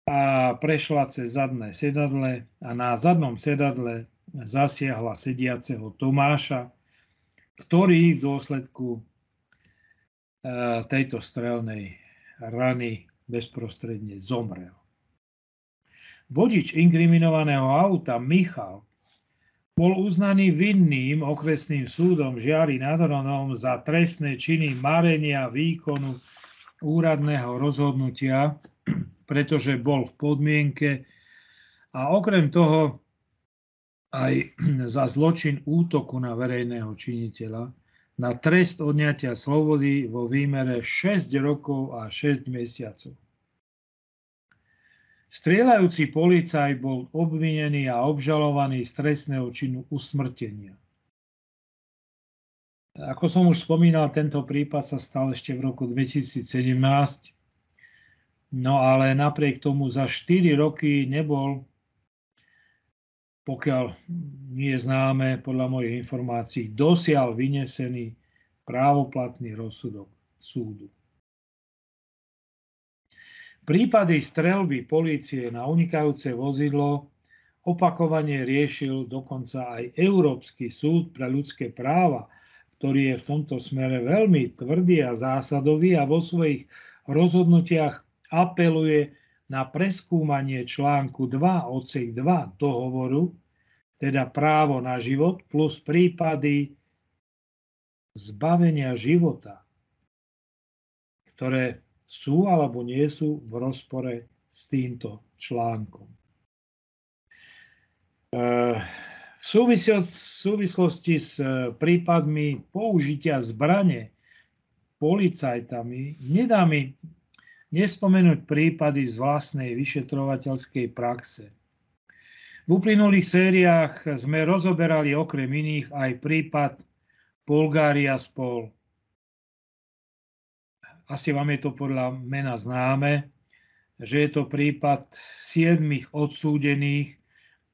a prešla cez zadné sedadle a na zadnom sedadle zasiahla sediaceho Tomáša, ktorý v dôsledku e, tejto strelnej rany bezprostredne zomrel. Vodič inkriminovaného auta Michal bol uznaný vinným okresným súdom Žiari nad za trestné činy marenia výkonu úradného rozhodnutia, pretože bol v podmienke a okrem toho aj za zločin útoku na verejného činiteľa na trest odňatia slobody vo výmere 6 rokov a 6 mesiacov. Strieľajúci policaj bol obvinený a obžalovaný z trestného činu usmrtenia. Ako som už spomínal, tento prípad sa stal ešte v roku 2017, no ale napriek tomu za 4 roky nebol, pokiaľ nie je známe podľa mojich informácií, dosiaľ vynesený právoplatný rozsudok súdu. Prípady strelby polície na unikajúce vozidlo opakovane riešil dokonca aj Európsky súd pre ľudské práva, ktorý je v tomto smere veľmi tvrdý a zásadový a vo svojich rozhodnutiach apeluje na preskúmanie článku 2 odsek 2 dohovoru, teda právo na život plus prípady zbavenia života, ktoré sú alebo nie sú v rozpore s týmto článkom. E, v súvislosti s e, prípadmi použitia zbrane policajtami nedá mi nespomenúť prípady z vlastnej vyšetrovateľskej praxe. V uplynulých sériách sme rozoberali okrem iných aj prípad Bulgária spol asi vám je to podľa mena známe, že je to prípad siedmých odsúdených,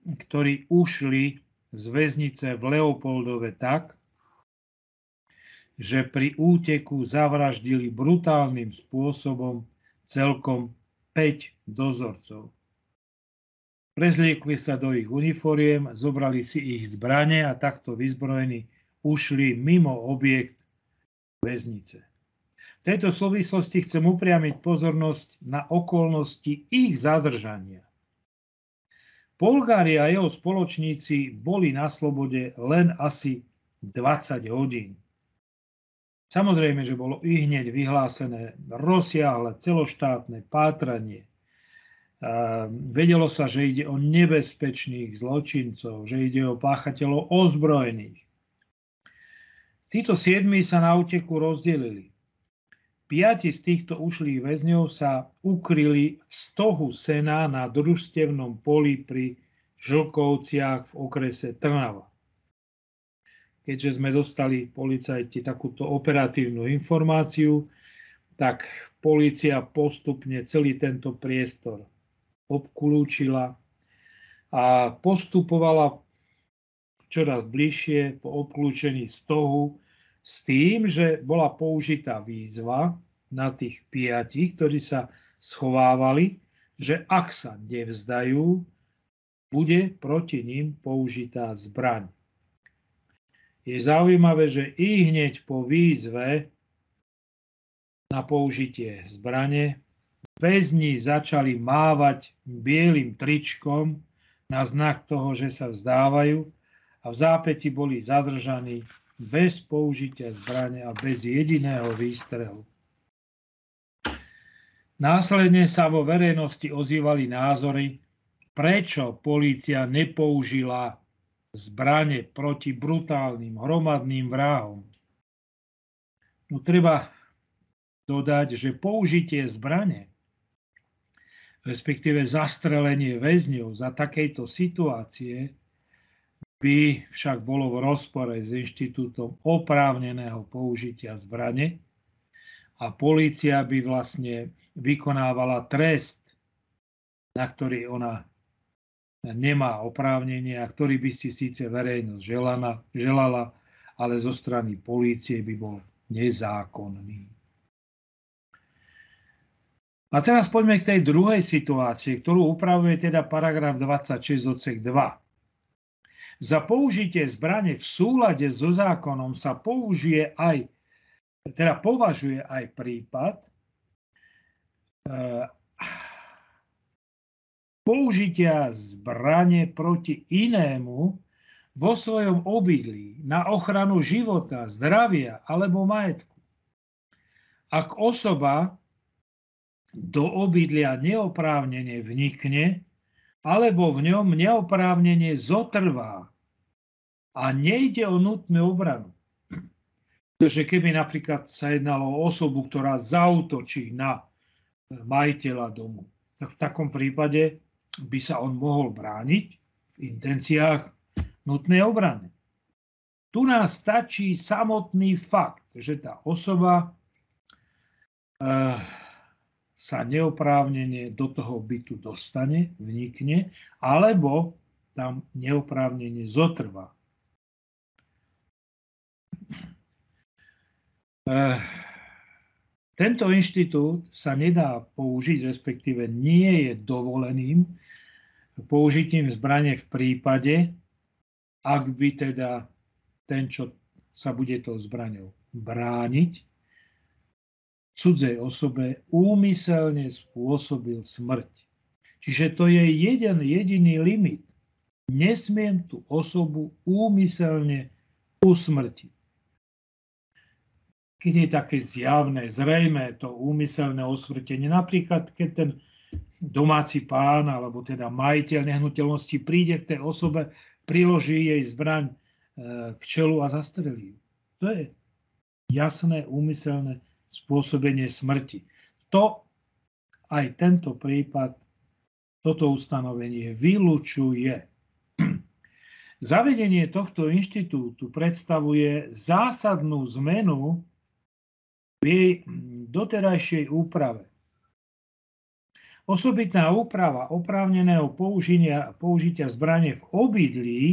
ktorí ušli z väznice v Leopoldove tak, že pri úteku zavraždili brutálnym spôsobom celkom 5 dozorcov. Prezliekli sa do ich uniforiem, zobrali si ich zbrane a takto vyzbrojení ušli mimo objekt väznice. V tejto súvislosti chcem upriamiť pozornosť na okolnosti ich zadržania. Bulgári a jeho spoločníci boli na slobode len asi 20 hodín. Samozrejme, že bolo i hneď vyhlásené rozsiahle celoštátne pátranie. Vedelo sa, že ide o nebezpečných zločincov, že ide o páchateľov ozbrojených. Títo siedmi sa na úteku rozdelili. Piati z týchto ušlých väzňov sa ukryli v stohu sena na družstevnom poli pri Žlkovciach v okrese Trnava. Keďže sme dostali policajti takúto operatívnu informáciu, tak policia postupne celý tento priestor obkulúčila a postupovala čoraz bližšie po obklúčení stohu s tým, že bola použitá výzva na tých piatich, ktorí sa schovávali, že ak sa nevzdajú, bude proti ním použitá zbraň. Je zaujímavé, že i hneď po výzve na použitie zbrane väzni začali mávať bielým tričkom na znak toho, že sa vzdávajú a v zápäti boli zadržaní bez použitia zbrane a bez jediného výstrelu. Následne sa vo verejnosti ozývali názory, prečo polícia nepoužila zbrane proti brutálnym hromadným vrahom. No treba dodať, že použitie zbrane, respektíve zastrelenie väzňov za takejto situácie, by však bolo v rozpore s inštitútom oprávneného použitia zbrane a polícia by vlastne vykonávala trest, na ktorý ona nemá oprávnenie a ktorý by si síce verejnosť želana, želala, ale zo strany polície by bol nezákonný. A teraz poďme k tej druhej situácii, ktorú upravuje teda paragraf 26 odsek 2. Za použitie zbrane v súlade so zákonom sa použije aj teda považuje aj prípad eh, použitia zbrane proti inému vo svojom obydlí na ochranu života, zdravia alebo majetku. Ak osoba do obydlia neoprávnene vnikne alebo v ňom neoprávnene zotrvá a nejde o nutnú obranu, pretože keby napríklad sa jednalo o osobu, ktorá zautočí na majiteľa domu, tak v takom prípade by sa on mohol brániť v intenciách nutnej obrany. Tu nás stačí samotný fakt, že tá osoba uh, sa neoprávnene do toho bytu dostane, vnikne, alebo tam neoprávnene zotrvá. Tento inštitút sa nedá použiť, respektíve nie je dovoleným použitím zbrane v prípade, ak by teda ten, čo sa bude tou zbraňou brániť, cudzej osobe úmyselne spôsobil smrť. Čiže to je jeden jediný limit. Nesmiem tú osobu úmyselne usmrtiť keď je také zjavné, zrejme to úmyselné osvrtenie. Napríklad, keď ten domáci pán alebo teda majiteľ nehnuteľnosti príde k tej osobe, priloží jej zbraň e, k čelu a zastrelí To je jasné úmyselné spôsobenie smrti. To aj tento prípad, toto ustanovenie vylučuje. Zavedenie tohto inštitútu predstavuje zásadnú zmenu v jej doterajšej úprave. Osobitná úprava oprávneného použitia, použitia zbrane v obydlí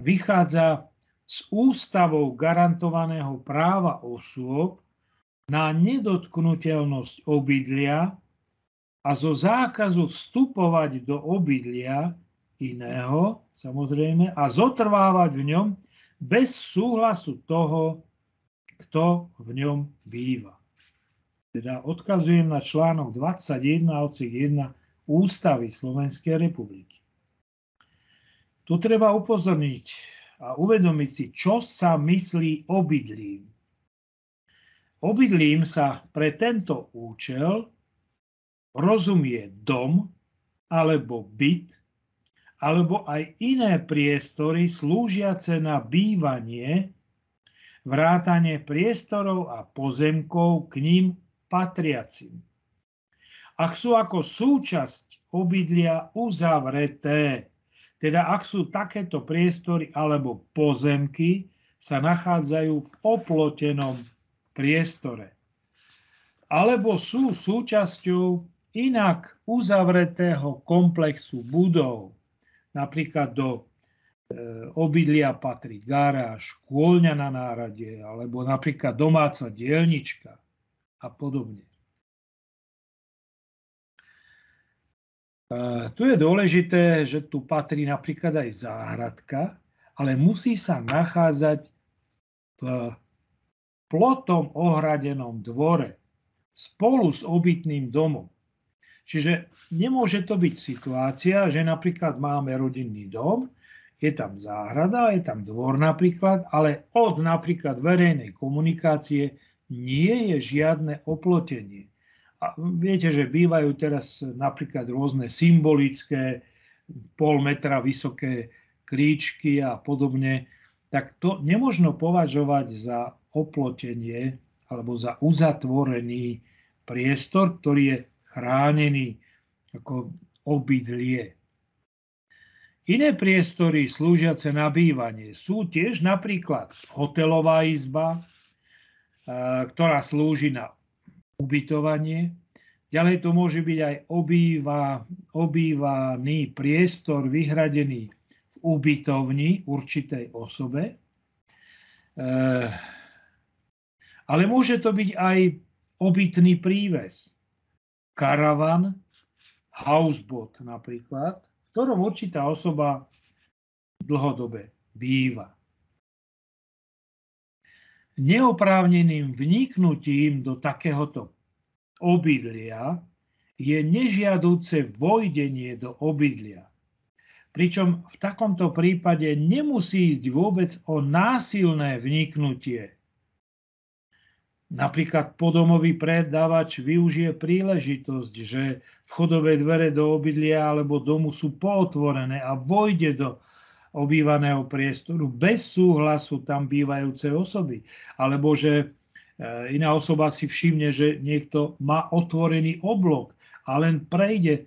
vychádza z ústavou garantovaného práva osôb na nedotknutelnosť obydlia a zo zákazu vstupovať do obydlia iného, samozrejme, a zotrvávať v ňom bez súhlasu toho, kto v ňom býva. Teda odkazujem na článok 21 odsek 1 Ústavy Slovenskej republiky. Tu treba upozorniť a uvedomiť si, čo sa myslí obydlím. Obydlím sa pre tento účel rozumie dom alebo byt alebo aj iné priestory slúžiace na bývanie vrátanie priestorov a pozemkov k ním patriacim. Ak sú ako súčasť obydlia uzavreté, teda ak sú takéto priestory alebo pozemky, sa nachádzajú v oplotenom priestore. Alebo sú súčasťou inak uzavretého komplexu budov, napríklad do obydlia patrí garáž, kôľňa na nárade, alebo napríklad domáca dielnička a podobne. tu je dôležité, že tu patrí napríklad aj záhradka, ale musí sa nachádzať v plotom ohradenom dvore spolu s obytným domom. Čiže nemôže to byť situácia, že napríklad máme rodinný dom, je tam záhrada, je tam dvor napríklad, ale od napríklad verejnej komunikácie nie je žiadne oplotenie. A viete, že bývajú teraz napríklad rôzne symbolické, pol metra vysoké kríčky a podobne, tak to nemôžno považovať za oplotenie alebo za uzatvorený priestor, ktorý je chránený ako obydlie. Iné priestory slúžiace na bývanie sú tiež napríklad hotelová izba, ktorá slúži na ubytovanie. Ďalej to môže byť aj obýva, obývaný priestor vyhradený v ubytovni určitej osobe. E, ale môže to byť aj obytný príves. Karavan, houseboat napríklad, ktorom určitá osoba dlhodobe býva neoprávneným vniknutím do takéhoto obydlia je nežiaduce vojdenie do obydlia. Pričom v takomto prípade nemusí ísť vôbec o násilné vniknutie. Napríklad podomový predávač využije príležitosť, že vchodové dvere do obydlia alebo domu sú pootvorené a vojde do obývaného priestoru bez súhlasu tam bývajúcej osoby. Alebo že e, iná osoba si všimne, že niekto má otvorený oblok a len prejde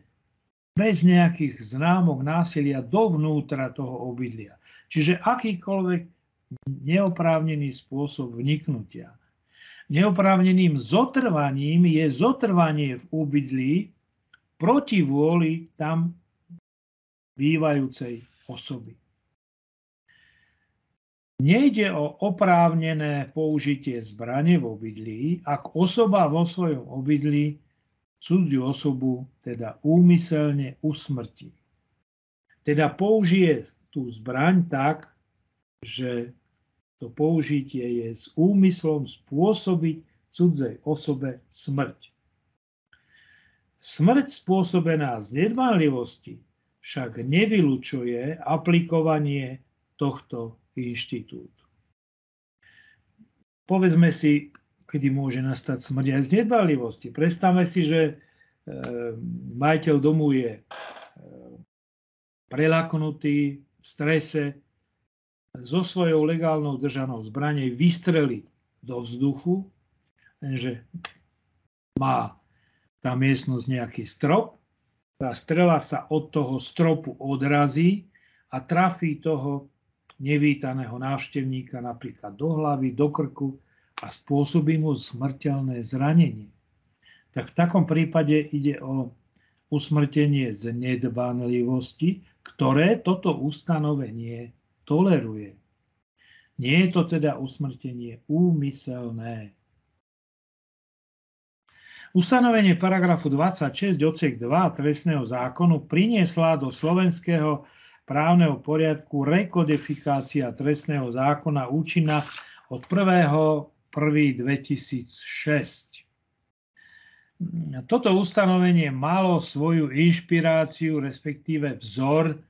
bez nejakých známok násilia dovnútra toho obydlia. Čiže akýkoľvek neoprávnený spôsob vniknutia. Neoprávneným zotrvaním je zotrvanie v obydlí proti vôli tam bývajúcej osoby. Nejde o oprávnené použitie zbrane v obydlí, ak osoba vo svojom obydlí cudziu osobu teda úmyselne usmrtí. Teda použije tú zbraň tak, že to použitie je s úmyslom spôsobiť cudzej osobe smrť. Smrť spôsobená z nedbanlivosti však nevylučuje aplikovanie tohto inštitút. Povedzme si, kedy môže nastať smrť aj z nedbalivosti. Predstavme si, že e, majiteľ domu je e, prelaknutý, v strese, so svojou legálnou držanou zbranej vystreli do vzduchu, lenže má tá miestnosť nejaký strop, tá strela sa od toho stropu odrazí a trafí toho nevítaného návštevníka napríklad do hlavy, do krku a spôsobí mu smrteľné zranenie. Tak v takom prípade ide o usmrtenie z nedbanlivosti, ktoré toto ustanovenie toleruje. Nie je to teda usmrtenie úmyselné. Ustanovenie paragrafu 26 odsek 2 trestného zákonu priniesla do slovenského právneho poriadku rekodifikácia trestného zákona účinná od 1.1.2006. Toto ustanovenie malo svoju inšpiráciu, respektíve vzor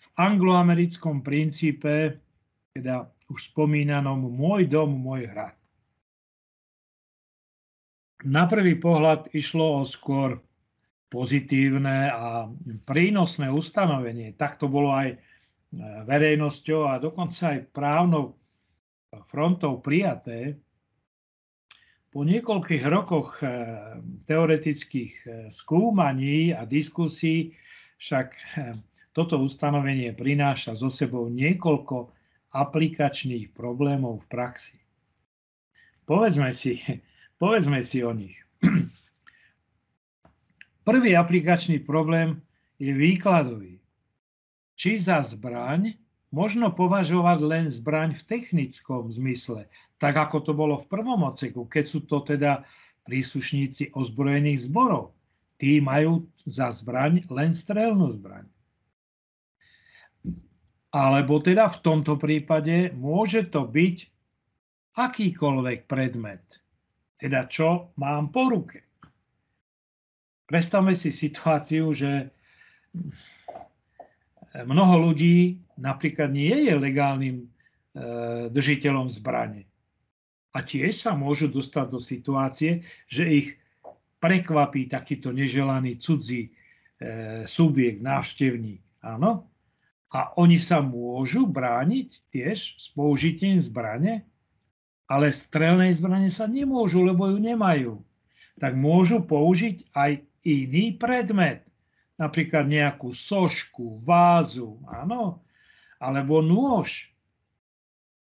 v angloamerickom princípe, teda už spomínanom môj dom, môj hrad. Na prvý pohľad išlo o skôr pozitívne a prínosné ustanovenie. Tak to bolo aj e, verejnosťou a dokonca aj právnou frontou prijaté. Po niekoľkých rokoch e, teoretických e, skúmaní a diskusí však toto ustanovenie prináša so sebou niekoľko aplikačných problémov v praxi. Povedzme si, povedzme si o nich. Prvý aplikačný problém je výkladový. Či za zbraň možno považovať len zbraň v technickom zmysle, tak ako to bolo v prvom oceku, keď sú to teda príslušníci ozbrojených zborov. tí majú za zbraň len strelnú zbraň. Alebo teda v tomto prípade môže to byť akýkoľvek predmet. Teda čo mám po ruke. Predstavme si situáciu, že mnoho ľudí napríklad nie je legálnym e, držiteľom zbrane. A tiež sa môžu dostať do situácie, že ich prekvapí takýto neželaný cudzí e, subjekt, návštevník. Áno? A oni sa môžu brániť tiež s použitím zbrane, ale strelnej zbrane sa nemôžu, lebo ju nemajú. Tak môžu použiť aj iný predmet, napríklad nejakú sošku, vázu, áno, alebo nôž.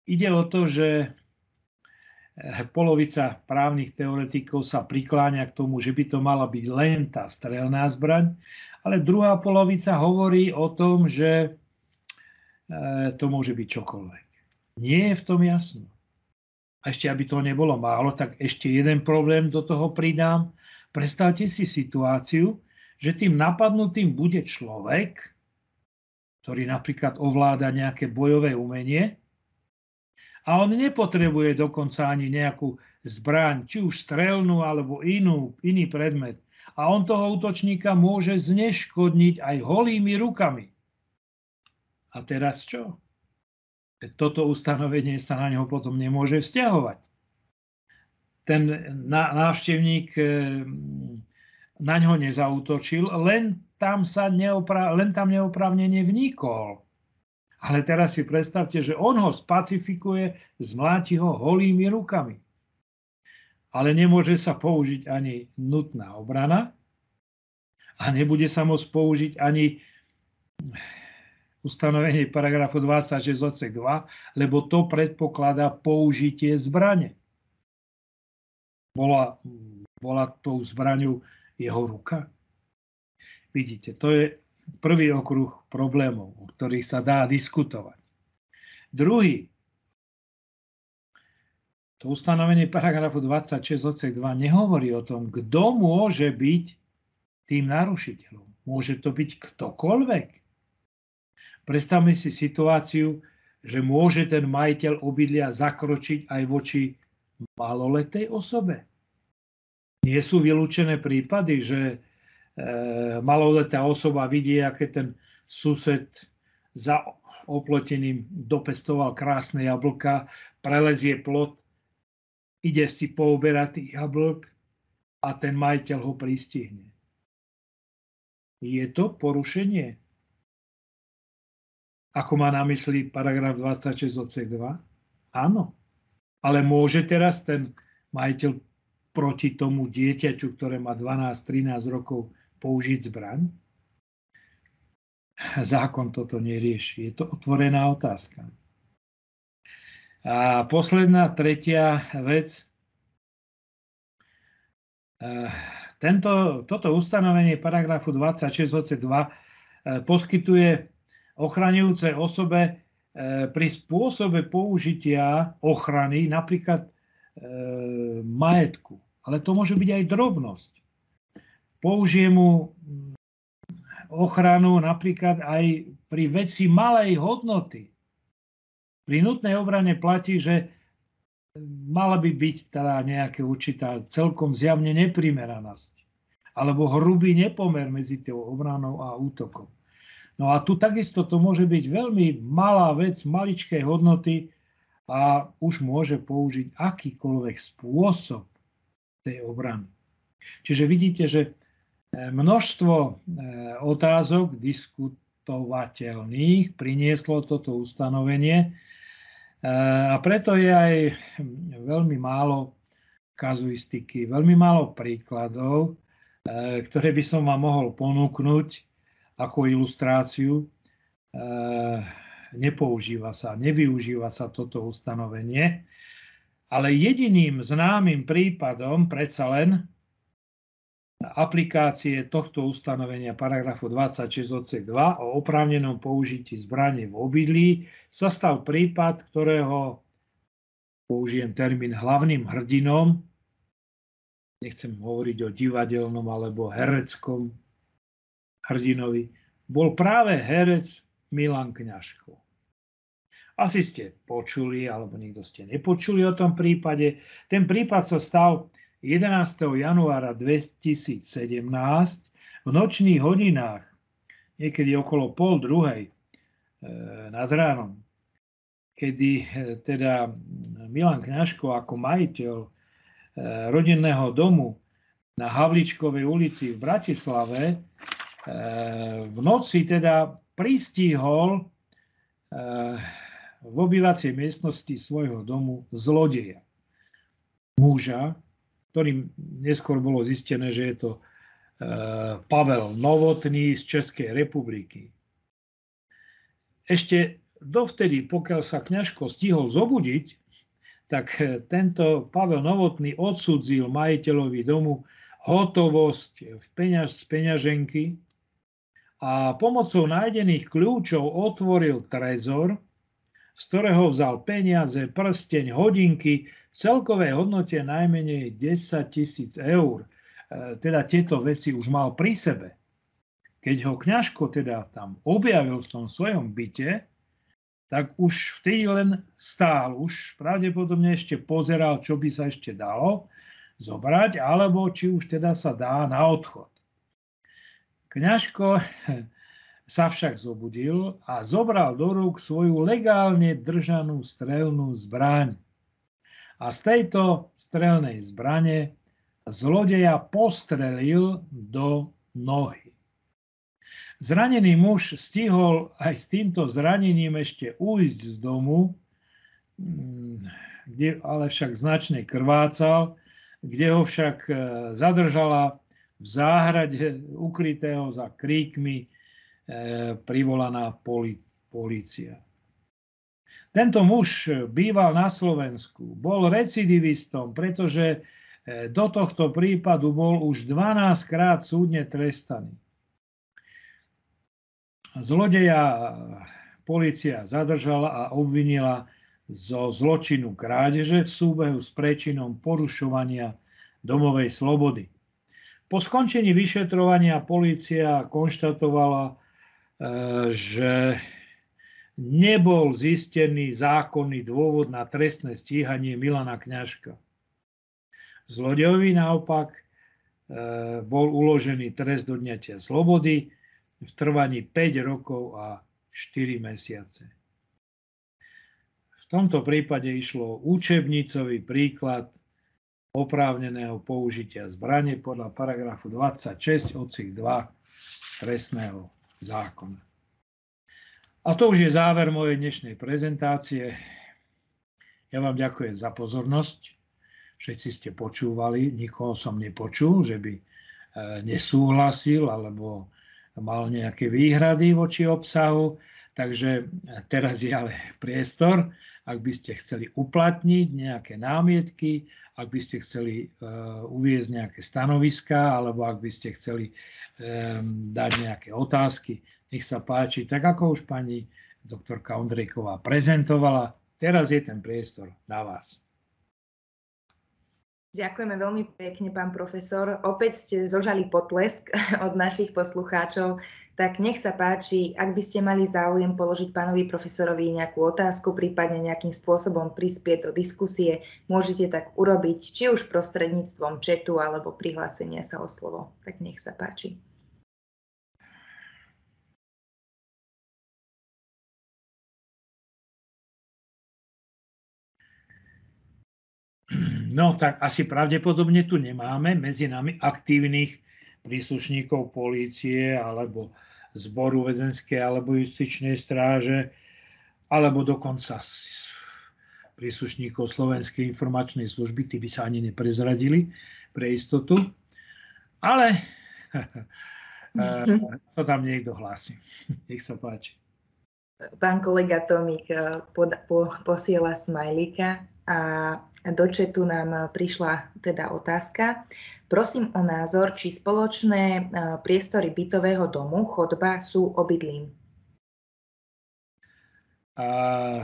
Ide o to, že eh, polovica právnych teoretikov sa prikláňa k tomu, že by to mala byť len tá strelná zbraň, ale druhá polovica hovorí o tom, že to môže byť čokoľvek. Nie je v tom jasno. A ešte, aby to nebolo málo, tak ešte jeden problém do toho pridám. Predstavte si situáciu, že tým napadnutým bude človek, ktorý napríklad ovláda nejaké bojové umenie a on nepotrebuje dokonca ani nejakú zbraň, či už strelnú alebo inú, iný predmet. A on toho útočníka môže zneškodniť aj holými rukami. A teraz čo? Toto ustanovenie sa na neho potom nemôže vzťahovať. Ten návštevník eh, na ňo nezautočil, len tam, sa neopra- len tam neoprávnene vnikol. Ale teraz si predstavte, že on ho spacifikuje, zmláti ho holými rukami. Ale nemôže sa použiť ani nutná obrana a nebude sa môcť použiť ani ustanovenie paragrafu 26 odsek 2, lebo to predpokladá použitie zbrane. Bola, bola tou zbraňou jeho ruka? Vidíte, to je prvý okruh problémov, o ktorých sa dá diskutovať. Druhý, to ustanovenie paragrafu 26 odsek 2 nehovorí o tom, kto môže byť tým narušiteľom. Môže to byť ktokoľvek. Predstavme si situáciu, že môže ten majiteľ obydlia zakročiť aj voči maloletej osobe. Nie sú vylúčené prípady, že e, maloletá osoba vidí, aké ten sused za oploteným dopestoval krásne jablka, prelezie plot, ide si pooberať tých jablk a ten majiteľ ho pristihne. Je to porušenie ako má na mysli paragraf 26 odsek 2? Áno. Ale môže teraz ten majiteľ proti tomu dieťaťu, ktoré má 12-13 rokov, použiť zbraň? Zákon toto nerieši. Je to otvorená otázka. A posledná, tretia vec. E, tento, toto ustanovenie paragrafu 26 odsek 2 e, poskytuje ochraňujúcej osobe e, pri spôsobe použitia ochrany napríklad e, majetku. Ale to môže byť aj drobnosť. Použije mu ochranu napríklad aj pri veci malej hodnoty. Pri nutnej obrane platí, že mala by byť teda nejaká určitá celkom zjavne neprimeranosť alebo hrubý nepomer medzi tou obranou a útokom. No a tu takisto to môže byť veľmi malá vec, maličkej hodnoty a už môže použiť akýkoľvek spôsob tej obrany. Čiže vidíte, že e, množstvo e, otázok diskutovateľných prinieslo toto ustanovenie e, a preto je aj veľmi málo kazuistiky, veľmi málo príkladov, ktoré by som vám mohol ponúknuť ako ilustráciu. E, nepoužíva sa, nevyužíva sa toto ustanovenie, ale jediným známym prípadom predsa len aplikácie tohto ustanovenia paragrafu 26 odsek 2 o oprávnenom použití zbrane v obydlí sa stal prípad, ktorého použijem termín hlavným hrdinom nechcem hovoriť o divadelnom alebo hereckom hrdinovi, bol práve herec Milan Kňažko. Asi ste počuli, alebo nikto ste nepočuli o tom prípade. Ten prípad sa stal 11. januára 2017 v nočných hodinách, niekedy okolo pol druhej e, nad ránom, kedy e, teda Milan Kňažko ako majiteľ e, rodinného domu na Havličkovej ulici v Bratislave v noci teda pristihol v obývacej miestnosti svojho domu zlodeja. Muža, ktorým neskôr bolo zistené, že je to e, Pavel Novotný z Českej republiky. Ešte dovtedy, pokiaľ sa kňažko stihol zobudiť, tak tento Pavel Novotný odsudzil majiteľovi domu hotovosť v peňaž, z peňaženky a pomocou nájdených kľúčov otvoril trezor, z ktorého vzal peniaze, prsteň, hodinky v celkovej hodnote najmenej 10 tisíc eur. E, teda tieto veci už mal pri sebe. Keď ho kňažko teda tam objavil v tom svojom byte, tak už vtedy len stál, už pravdepodobne ešte pozeral, čo by sa ešte dalo zobrať, alebo či už teda sa dá na odchod. Kňažko sa však zobudil a zobral do rúk svoju legálne držanú strelnú zbraň. A z tejto strelnej zbrane zlodeja postrelil do nohy. Zranený muž stihol aj s týmto zranením ešte ujsť z domu, mm, kde ale však značne krvácal, kde ho však e, zadržala v záhrade ukrytého za kríkmi E, privolaná polícia. Tento muž býval na Slovensku, bol recidivistom, pretože e, do tohto prípadu bol už 12 krát súdne trestaný. Zlodeja policia zadržala a obvinila zo zločinu krádeže v súbehu s prečinom porušovania domovej slobody. Po skončení vyšetrovania policia konštatovala, že nebol zistený zákonný dôvod na trestné stíhanie Milana Kňažka. Zlodejovi naopak e, bol uložený trest odňatia slobody v trvaní 5 rokov a 4 mesiace. V tomto prípade išlo učebnicový príklad oprávneného použitia zbrane podľa paragrafu 26 odsek 2 trestného zákona. A to už je záver mojej dnešnej prezentácie. Ja vám ďakujem za pozornosť. Všetci ste počúvali, nikoho som nepočul, že by e, nesúhlasil alebo mal nejaké výhrady voči obsahu. Takže teraz je ale priestor, ak by ste chceli uplatniť nejaké námietky, ak by ste chceli uh, uviezť nejaké stanoviská, alebo ak by ste chceli um, dať nejaké otázky, nech sa páči. Tak ako už pani doktorka Ondrejková prezentovala, teraz je ten priestor na vás. Ďakujeme veľmi pekne, pán profesor. Opäť ste zožali potlesk od našich poslucháčov, tak nech sa páči, ak by ste mali záujem položiť pánovi profesorovi nejakú otázku, prípadne nejakým spôsobom prispieť do diskusie, môžete tak urobiť, či už prostredníctvom četu alebo prihlásenia sa o slovo. Tak nech sa páči. No tak asi pravdepodobne tu nemáme medzi nami aktívnych príslušníkov polície alebo zboru väzenskej alebo justičnej stráže alebo dokonca príslušníkov Slovenskej informačnej služby, tí by sa ani neprezradili pre istotu. Ale to tam niekto hlási. Nech sa páči. Pán kolega Tomík eh, pod, po, posiela smajlíka a do četu nám prišla teda otázka. Prosím o názor, či spoločné e, priestory bytového domu, chodba sú obydlím.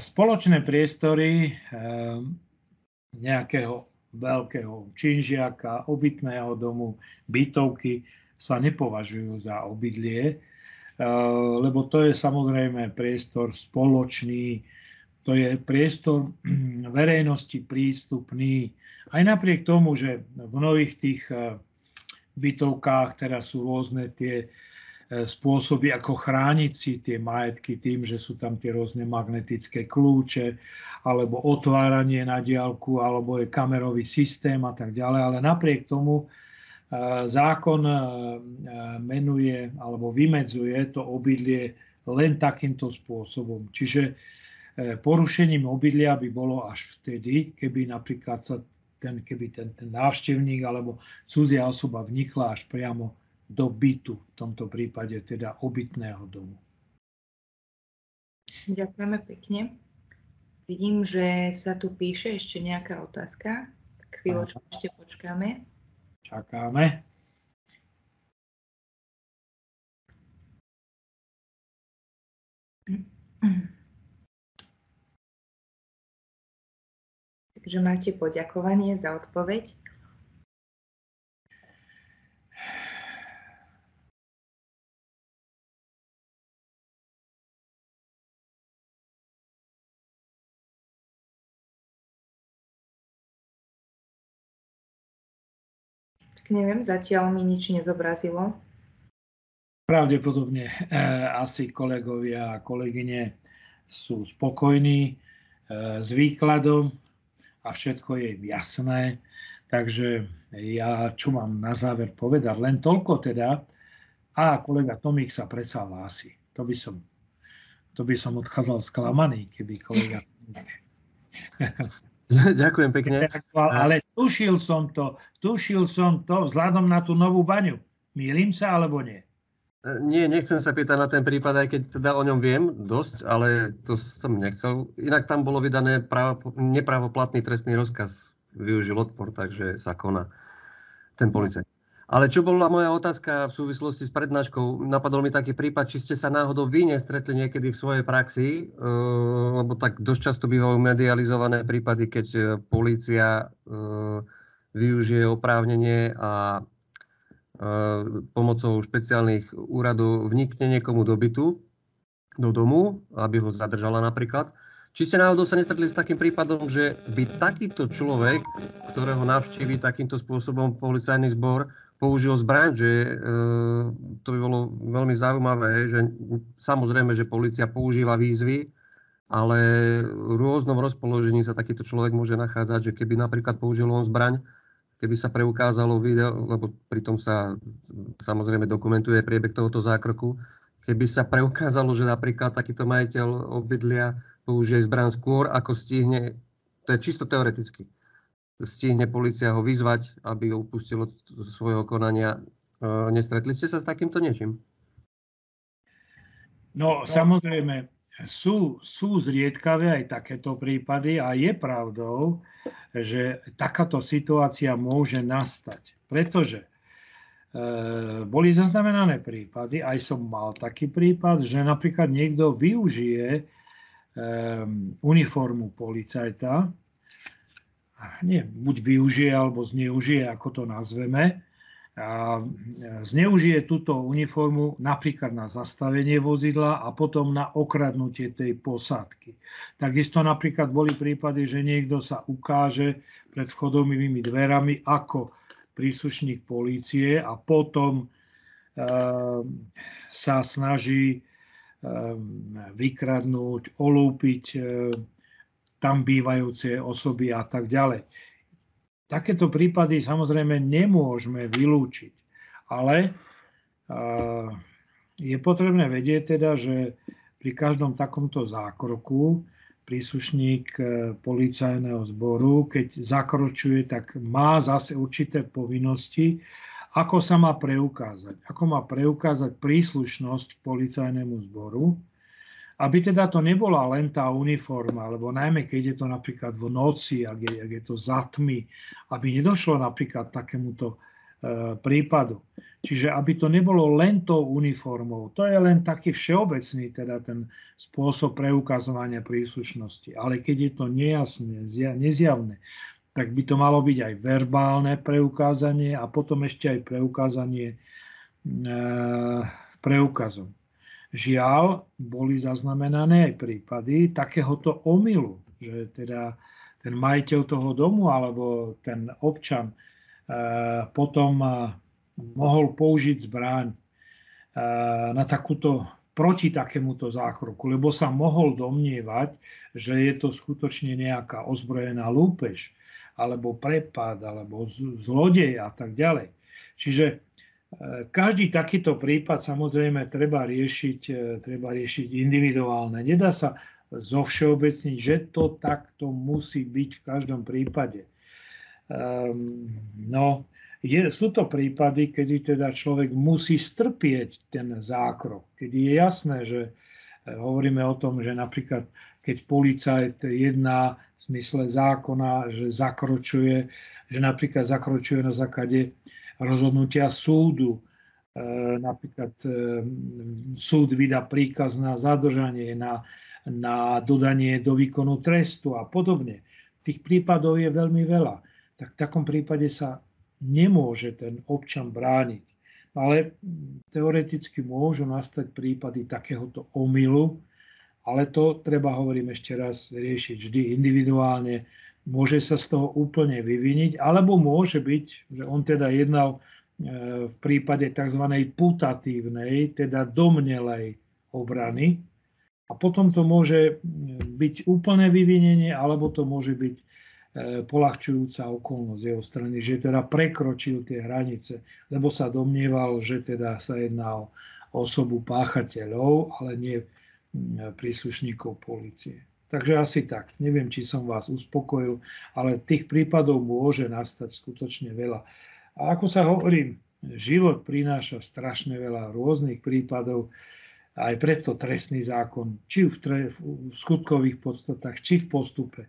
Spoločné priestory e, nejakého veľkého činžiaka, obytného domu, bytovky sa nepovažujú za obydlie, lebo to je samozrejme priestor spoločný, to je priestor verejnosti prístupný. Aj napriek tomu, že v mnohých tých bytovkách teraz sú rôzne tie E, spôsoby, ako chrániť si tie majetky tým, že sú tam tie rôzne magnetické kľúče, alebo otváranie na diálku, alebo je kamerový systém a tak ďalej. Ale napriek tomu e, zákon e, menuje alebo vymedzuje to obydlie len takýmto spôsobom. Čiže porušením obydlia by bolo až vtedy, keby napríklad sa ten, keby ten, ten návštevník alebo cudzia osoba vnikla až priamo do bytu, v tomto prípade teda obytného domu. Ďakujeme pekne. Vidím, že sa tu píše ešte nejaká otázka. Tak chvíľočku Aha. ešte počkáme. Čakáme. Takže máte poďakovanie za odpoveď. Tak neviem, zatiaľ mi nič nezobrazilo. Pravdepodobne e, asi kolegovia a kolegyne sú spokojní e, s výkladom a všetko je jasné. Takže ja čo mám na záver povedať? Len toľko teda. A kolega Tomík sa predsa hlási. To by som, to by som odchádzal sklamaný, keby kolega Ďakujem pekne. Ale tušil som to, tušil som to vzhľadom na tú novú baňu. Mýlim sa alebo nie? Nie, nechcem sa pýtať na ten prípad, aj keď teda o ňom viem dosť, ale to som nechcel. Inak tam bolo vydané právo, nepravoplatný trestný rozkaz. Využil odpor, takže sa koná ten policajt. Ale čo bola moja otázka v súvislosti s prednáškou? Napadol mi taký prípad, či ste sa náhodou vy nestretli niekedy v svojej praxi, lebo tak dosť často bývajú medializované prípady, keď e, polícia e, využije oprávnenie a pomocou špeciálnych úradov vnikne niekomu do bytu, do domu, aby ho zadržala napríklad. Či ste náhodou sa nestretli s takým prípadom, že by takýto človek, ktorého navštíví takýmto spôsobom policajný zbor, použil zbraň, že e, to by bolo veľmi zaujímavé, že samozrejme, že policia používa výzvy, ale v rôznom rozpoložení sa takýto človek môže nachádzať, že keby napríklad použil on zbraň, keby sa preukázalo video, lebo pritom sa samozrejme dokumentuje priebeh tohoto zákroku, keby sa preukázalo, že napríklad takýto majiteľ obydlia použije zbraň skôr, ako stihne, to je čisto teoreticky, stihne policia ho vyzvať, aby ho upustil od svojho konania. E, nestretli ste sa s takýmto niečím? No, samozrejme, sú, sú zriedkavé aj takéto prípady a je pravdou, že takáto situácia môže nastať. Pretože e, boli zaznamenané prípady, aj som mal taký prípad, že napríklad niekto využije e, uniformu policajta, nie, buď využije alebo zneužije, ako to nazveme, zneužije túto uniformu napríklad na zastavenie vozidla a potom na okradnutie tej posádky. Takisto napríklad boli prípady, že niekto sa ukáže pred vchodomými dverami ako príslušník polície a potom e, sa snaží e, vykradnúť, olúpiť e, tam bývajúce osoby a tak ďalej. Takéto prípady samozrejme nemôžeme vylúčiť, ale je potrebné vedieť teda, že pri každom takomto zákroku príslušník e, policajného zboru, keď zakročuje, tak má zase určité povinnosti, ako sa má preukázať. Ako má preukázať príslušnosť k policajnému zboru, aby teda to nebola len tá uniforma, alebo najmä keď je to napríklad v noci, ak je, ak je to za tmy, aby nedošlo napríklad takémuto e, prípadu. Čiže aby to nebolo len tou uniformou. To je len taký všeobecný teda ten spôsob preukazovania príslušnosti. Ale keď je to nejasné, nezjavné, tak by to malo byť aj verbálne preukázanie a potom ešte aj preukázanie e, preukazom. Žiaľ, boli zaznamenané aj prípady takéhoto omylu, že teda ten majiteľ toho domu alebo ten občan e, potom e, mohol použiť zbraň e, na takúto proti takémuto zákroku, lebo sa mohol domnievať, že je to skutočne nejaká ozbrojená lúpež, alebo prepad, alebo zlodej a tak ďalej. Čiže každý takýto prípad samozrejme treba riešiť, e, treba riešiť individuálne. Nedá sa zo všeobecniť, že to takto musí byť v každom prípade. Um, no, je, sú to prípady, kedy teda človek musí strpieť ten zákrok, kedy je jasné, že e, hovoríme o tom, že napríklad keď policajt jedná v zmysle zákona, že zakročuje, že napríklad zakročuje na základe rozhodnutia súdu. E, napríklad e, súd vydá príkaz na zadržanie, na, na dodanie do výkonu trestu a podobne. Tých prípadov je veľmi veľa. Tak v takom prípade sa nemôže ten občan brániť. Ale teoreticky môžu nastať prípady takéhoto omylu, ale to treba, hovorím ešte raz, riešiť vždy individuálne. Môže sa z toho úplne vyviniť, alebo môže byť, že on teda jednal e, v prípade tzv. putatívnej, teda domnelej obrany. A potom to môže byť úplné vyvinenie, alebo to môže byť e, polahčujúca okolnosť jeho strany, že teda prekročil tie hranice, lebo sa domnieval, že teda sa jedná o osobu páchateľov, ale nie príslušníkov policie. Takže asi tak. Neviem, či som vás uspokojil, ale tých prípadov môže nastať skutočne veľa. A ako sa hovorím, život prináša strašne veľa rôznych prípadov, aj preto trestný zákon, či v, tre, v skutkových podstatách, či v postupe,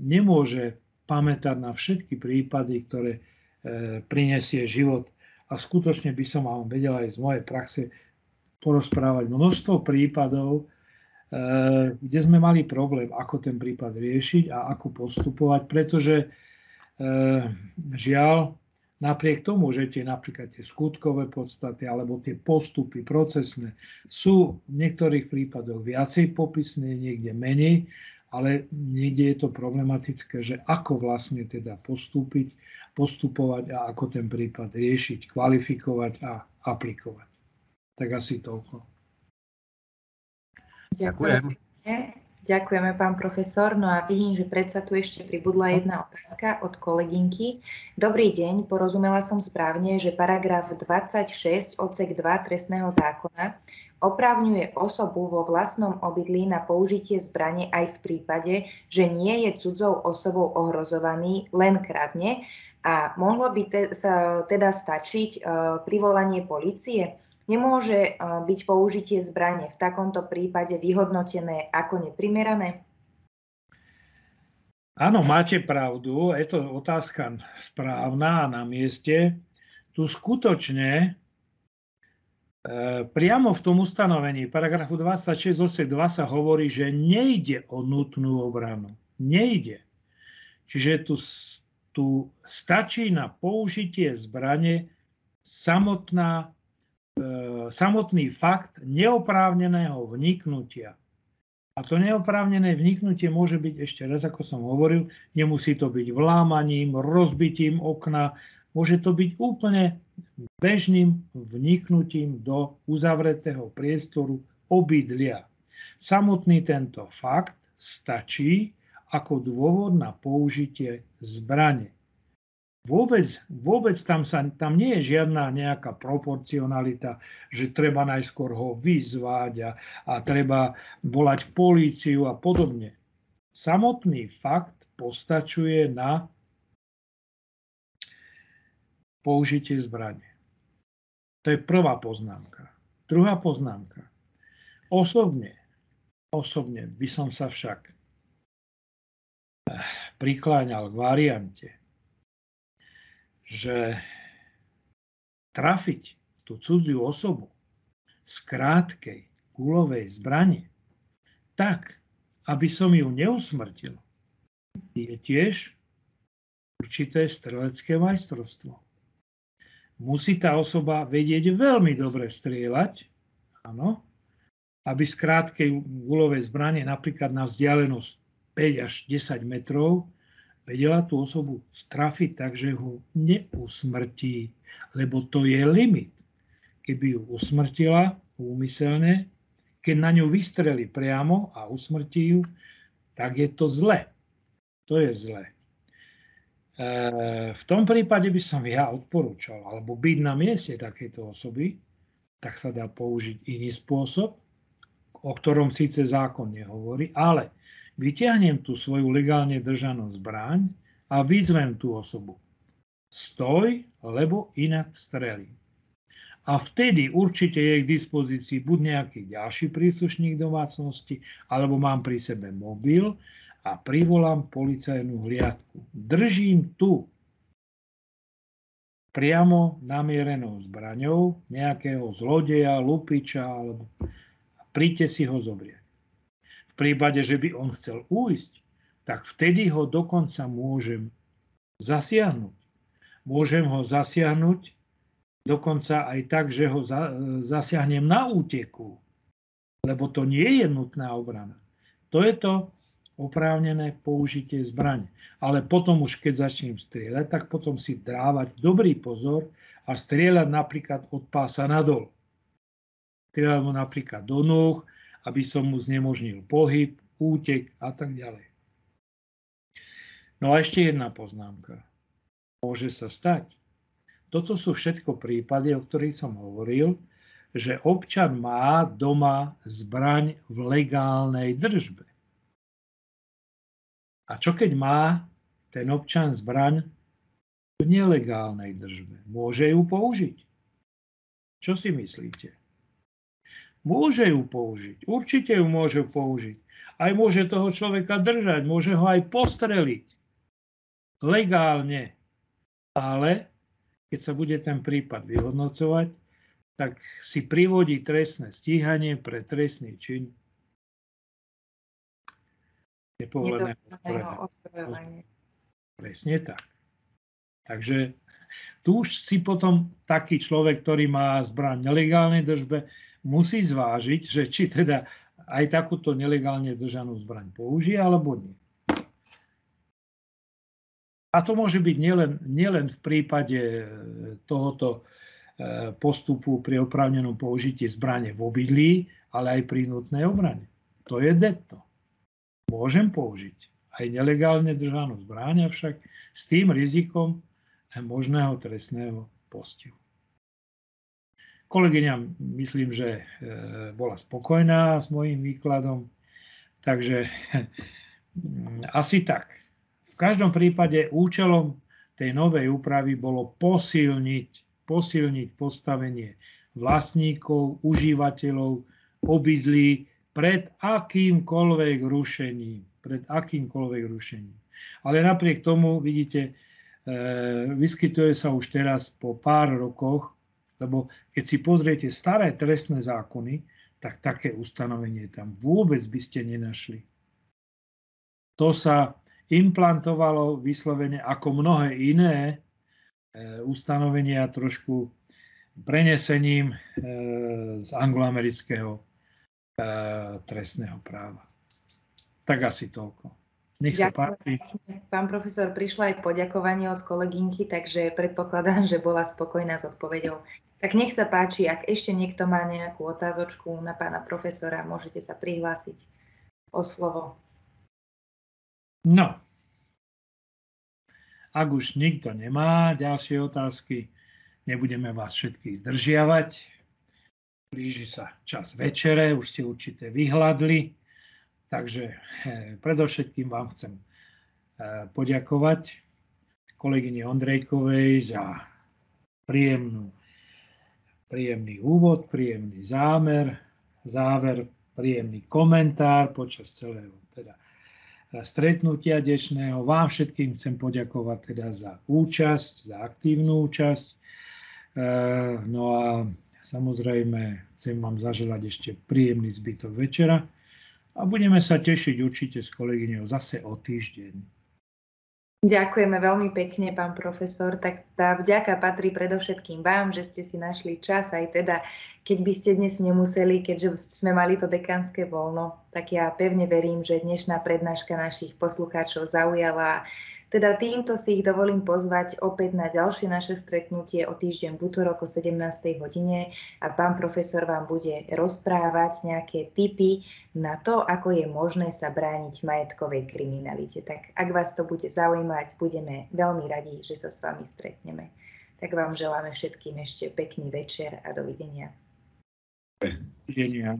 nemôže pamätať na všetky prípady, ktoré e, prinesie život. A skutočne by som vám vedel aj z mojej praxe porozprávať množstvo prípadov, kde sme mali problém, ako ten prípad riešiť a ako postupovať, pretože eh, žiaľ, napriek tomu, že tie napríklad tie skutkové podstaty alebo tie postupy procesné sú v niektorých prípadoch viacej popisné, niekde menej, ale niekde je to problematické, že ako vlastne teda postúpiť, postupovať a ako ten prípad riešiť, kvalifikovať a aplikovať. Tak asi toľko. Ďakujem. Ďakujeme, pán profesor. No a vidím, že predsa tu ešte pribudla jedna otázka od kolegynky. Dobrý deň, porozumela som správne, že paragraf 26 odsek 2 trestného zákona oprávňuje osobu vo vlastnom obydlí na použitie zbrane aj v prípade, že nie je cudzou osobou ohrozovaný, len kradne. A mohlo by te, sa, teda stačiť uh, privolanie policie? Nemôže byť použitie zbrane v takomto prípade vyhodnotené ako neprimerané? Áno, máte pravdu, je to otázka správna a na mieste. Tu skutočne e, priamo v tom ustanovení paragrafu 26 odsek 2 sa hovorí, že nejde o nutnú obranu. Nejde. Čiže tu, tu stačí na použitie zbrane samotná E, samotný fakt neoprávneného vniknutia. A to neoprávnené vniknutie môže byť ešte raz, ako som hovoril, nemusí to byť vlámaním, rozbitím okna, môže to byť úplne bežným vniknutím do uzavretého priestoru obydlia. Samotný tento fakt stačí ako dôvod na použitie zbrane. Vôbec, vôbec tam, sa, tam nie je žiadna nejaká proporcionalita, že treba najskôr ho vyzvať a, a treba volať políciu a podobne. Samotný fakt postačuje na použitie zbrane. To je prvá poznámka. Druhá poznámka. Osobne, osobne by som sa však prikláňal k variante, že trafiť tú cudziu osobu z krátkej gulovej zbrane tak, aby som ju neusmrtil, je tiež určité strelecké majstrovstvo. Musí tá osoba vedieť veľmi dobre strieľať, áno, aby z krátkej gulovej zbrane napríklad na vzdialenosť 5 až 10 metrov vedela tú osobu strafiť tak, že ho neusmrtí, lebo to je limit. Keby ju usmrtila úmyselne, keď na ňu vystreli priamo a usmrtí ju, tak je to zle. To je zle. E, v tom prípade by som ja odporúčal, alebo byť na mieste takejto osoby, tak sa dá použiť iný spôsob, o ktorom síce zákon nehovorí, ale vyťahnem tú svoju legálne držanú zbraň a vyzvem tú osobu. Stoj, lebo inak strelím. A vtedy určite je k dispozícii buď nejaký ďalší príslušník domácnosti, alebo mám pri sebe mobil a privolám policajnú hliadku. Držím tu priamo namierenou zbraňou nejakého zlodeja, lupiča alebo príďte si ho zobrieť. Prípade, že by on chcel újsť, tak vtedy ho dokonca môžem zasiahnuť. Môžem ho zasiahnuť dokonca aj tak, že ho zasiahnem na úteku, lebo to nie je nutná obrana. To je to oprávnené použitie zbrane. Ale potom už keď začnem strieľať, tak potom si dávať dobrý pozor a strieľať napríklad od pása nadol strieľal mu napríklad do nôh, aby som mu znemožnil pohyb, útek a tak ďalej. No a ešte jedna poznámka. Môže sa stať. Toto sú všetko prípady, o ktorých som hovoril, že občan má doma zbraň v legálnej držbe. A čo keď má ten občan zbraň v nelegálnej držbe? Môže ju použiť? Čo si myslíte? Môže ju použiť. Určite ju môže použiť. Aj môže toho človeka držať, môže ho aj postreliť. Legálne. Ale keď sa bude ten prípad vyhodnocovať, tak si privodí trestné stíhanie pre trestný čin nepovoleného Presne tak. Takže tu už si potom taký človek, ktorý má zbraň nelegálnej držbe, musí zvážiť, že či teda aj takúto nelegálne držanú zbraň použije alebo nie. A to môže byť nielen, nielen v prípade e, tohoto e, postupu pri oprávnenom použití zbrane v obydlí, ale aj pri nutnej obrane. To je detto. Môžem použiť aj nelegálne držanú zbraň, avšak s tým rizikom možného trestného postihu. Kolegyňa myslím, že e, bola spokojná s mojím výkladom, takže asi tak. V každom prípade účelom tej novej úpravy bolo posilniť, posilniť postavenie vlastníkov, užívateľov, obydlí pred akýmkoľvek rušením. Pred akýmkoľvek rušením. Ale napriek tomu, vidíte, e, vyskytuje sa už teraz po pár rokoch lebo keď si pozriete staré trestné zákony, tak také ustanovenie tam vôbec by ste nenašli. To sa implantovalo vyslovene ako mnohé iné e, ustanovenia trošku prenesením e, z angloamerického e, trestného práva. Tak asi toľko. Nech sa páči. Pán profesor, prišlo aj poďakovanie od kolegynky, takže predpokladám, že bola spokojná s odpoveďou. Tak nech sa páči, ak ešte niekto má nejakú otázočku na pána profesora, môžete sa prihlásiť o slovo. No, ak už nikto nemá ďalšie otázky, nebudeme vás všetkých zdržiavať. Blíži sa čas večere, už ste určite vyhľadli. Takže eh, predovšetkým vám chcem eh, poďakovať kolegyni Ondrejkovej za príjemnú, príjemný úvod, príjemný zámer, záver, príjemný komentár počas celého teda eh, stretnutia dnešného. Vám všetkým chcem poďakovať teda za účasť, za aktívnu účasť. No a samozrejme chcem vám zaželať ešte príjemný zbytok večera a budeme sa tešiť určite s kolegyňou zase o týždeň. Ďakujeme veľmi pekne, pán profesor. Tak tá vďaka patrí predovšetkým vám, že ste si našli čas, aj teda, keď by ste dnes nemuseli, keďže sme mali to dekánske voľno, tak ja pevne verím, že dnešná prednáška našich poslucháčov zaujala teda týmto si ich dovolím pozvať opäť na ďalšie naše stretnutie o týždeň v útorok o 17. hodine a pán profesor vám bude rozprávať nejaké tipy na to, ako je možné sa brániť majetkovej kriminalite. Tak ak vás to bude zaujímať, budeme veľmi radi, že sa s vami stretneme. Tak vám želáme všetkým ešte pekný večer a dovidenia. Dovidenia.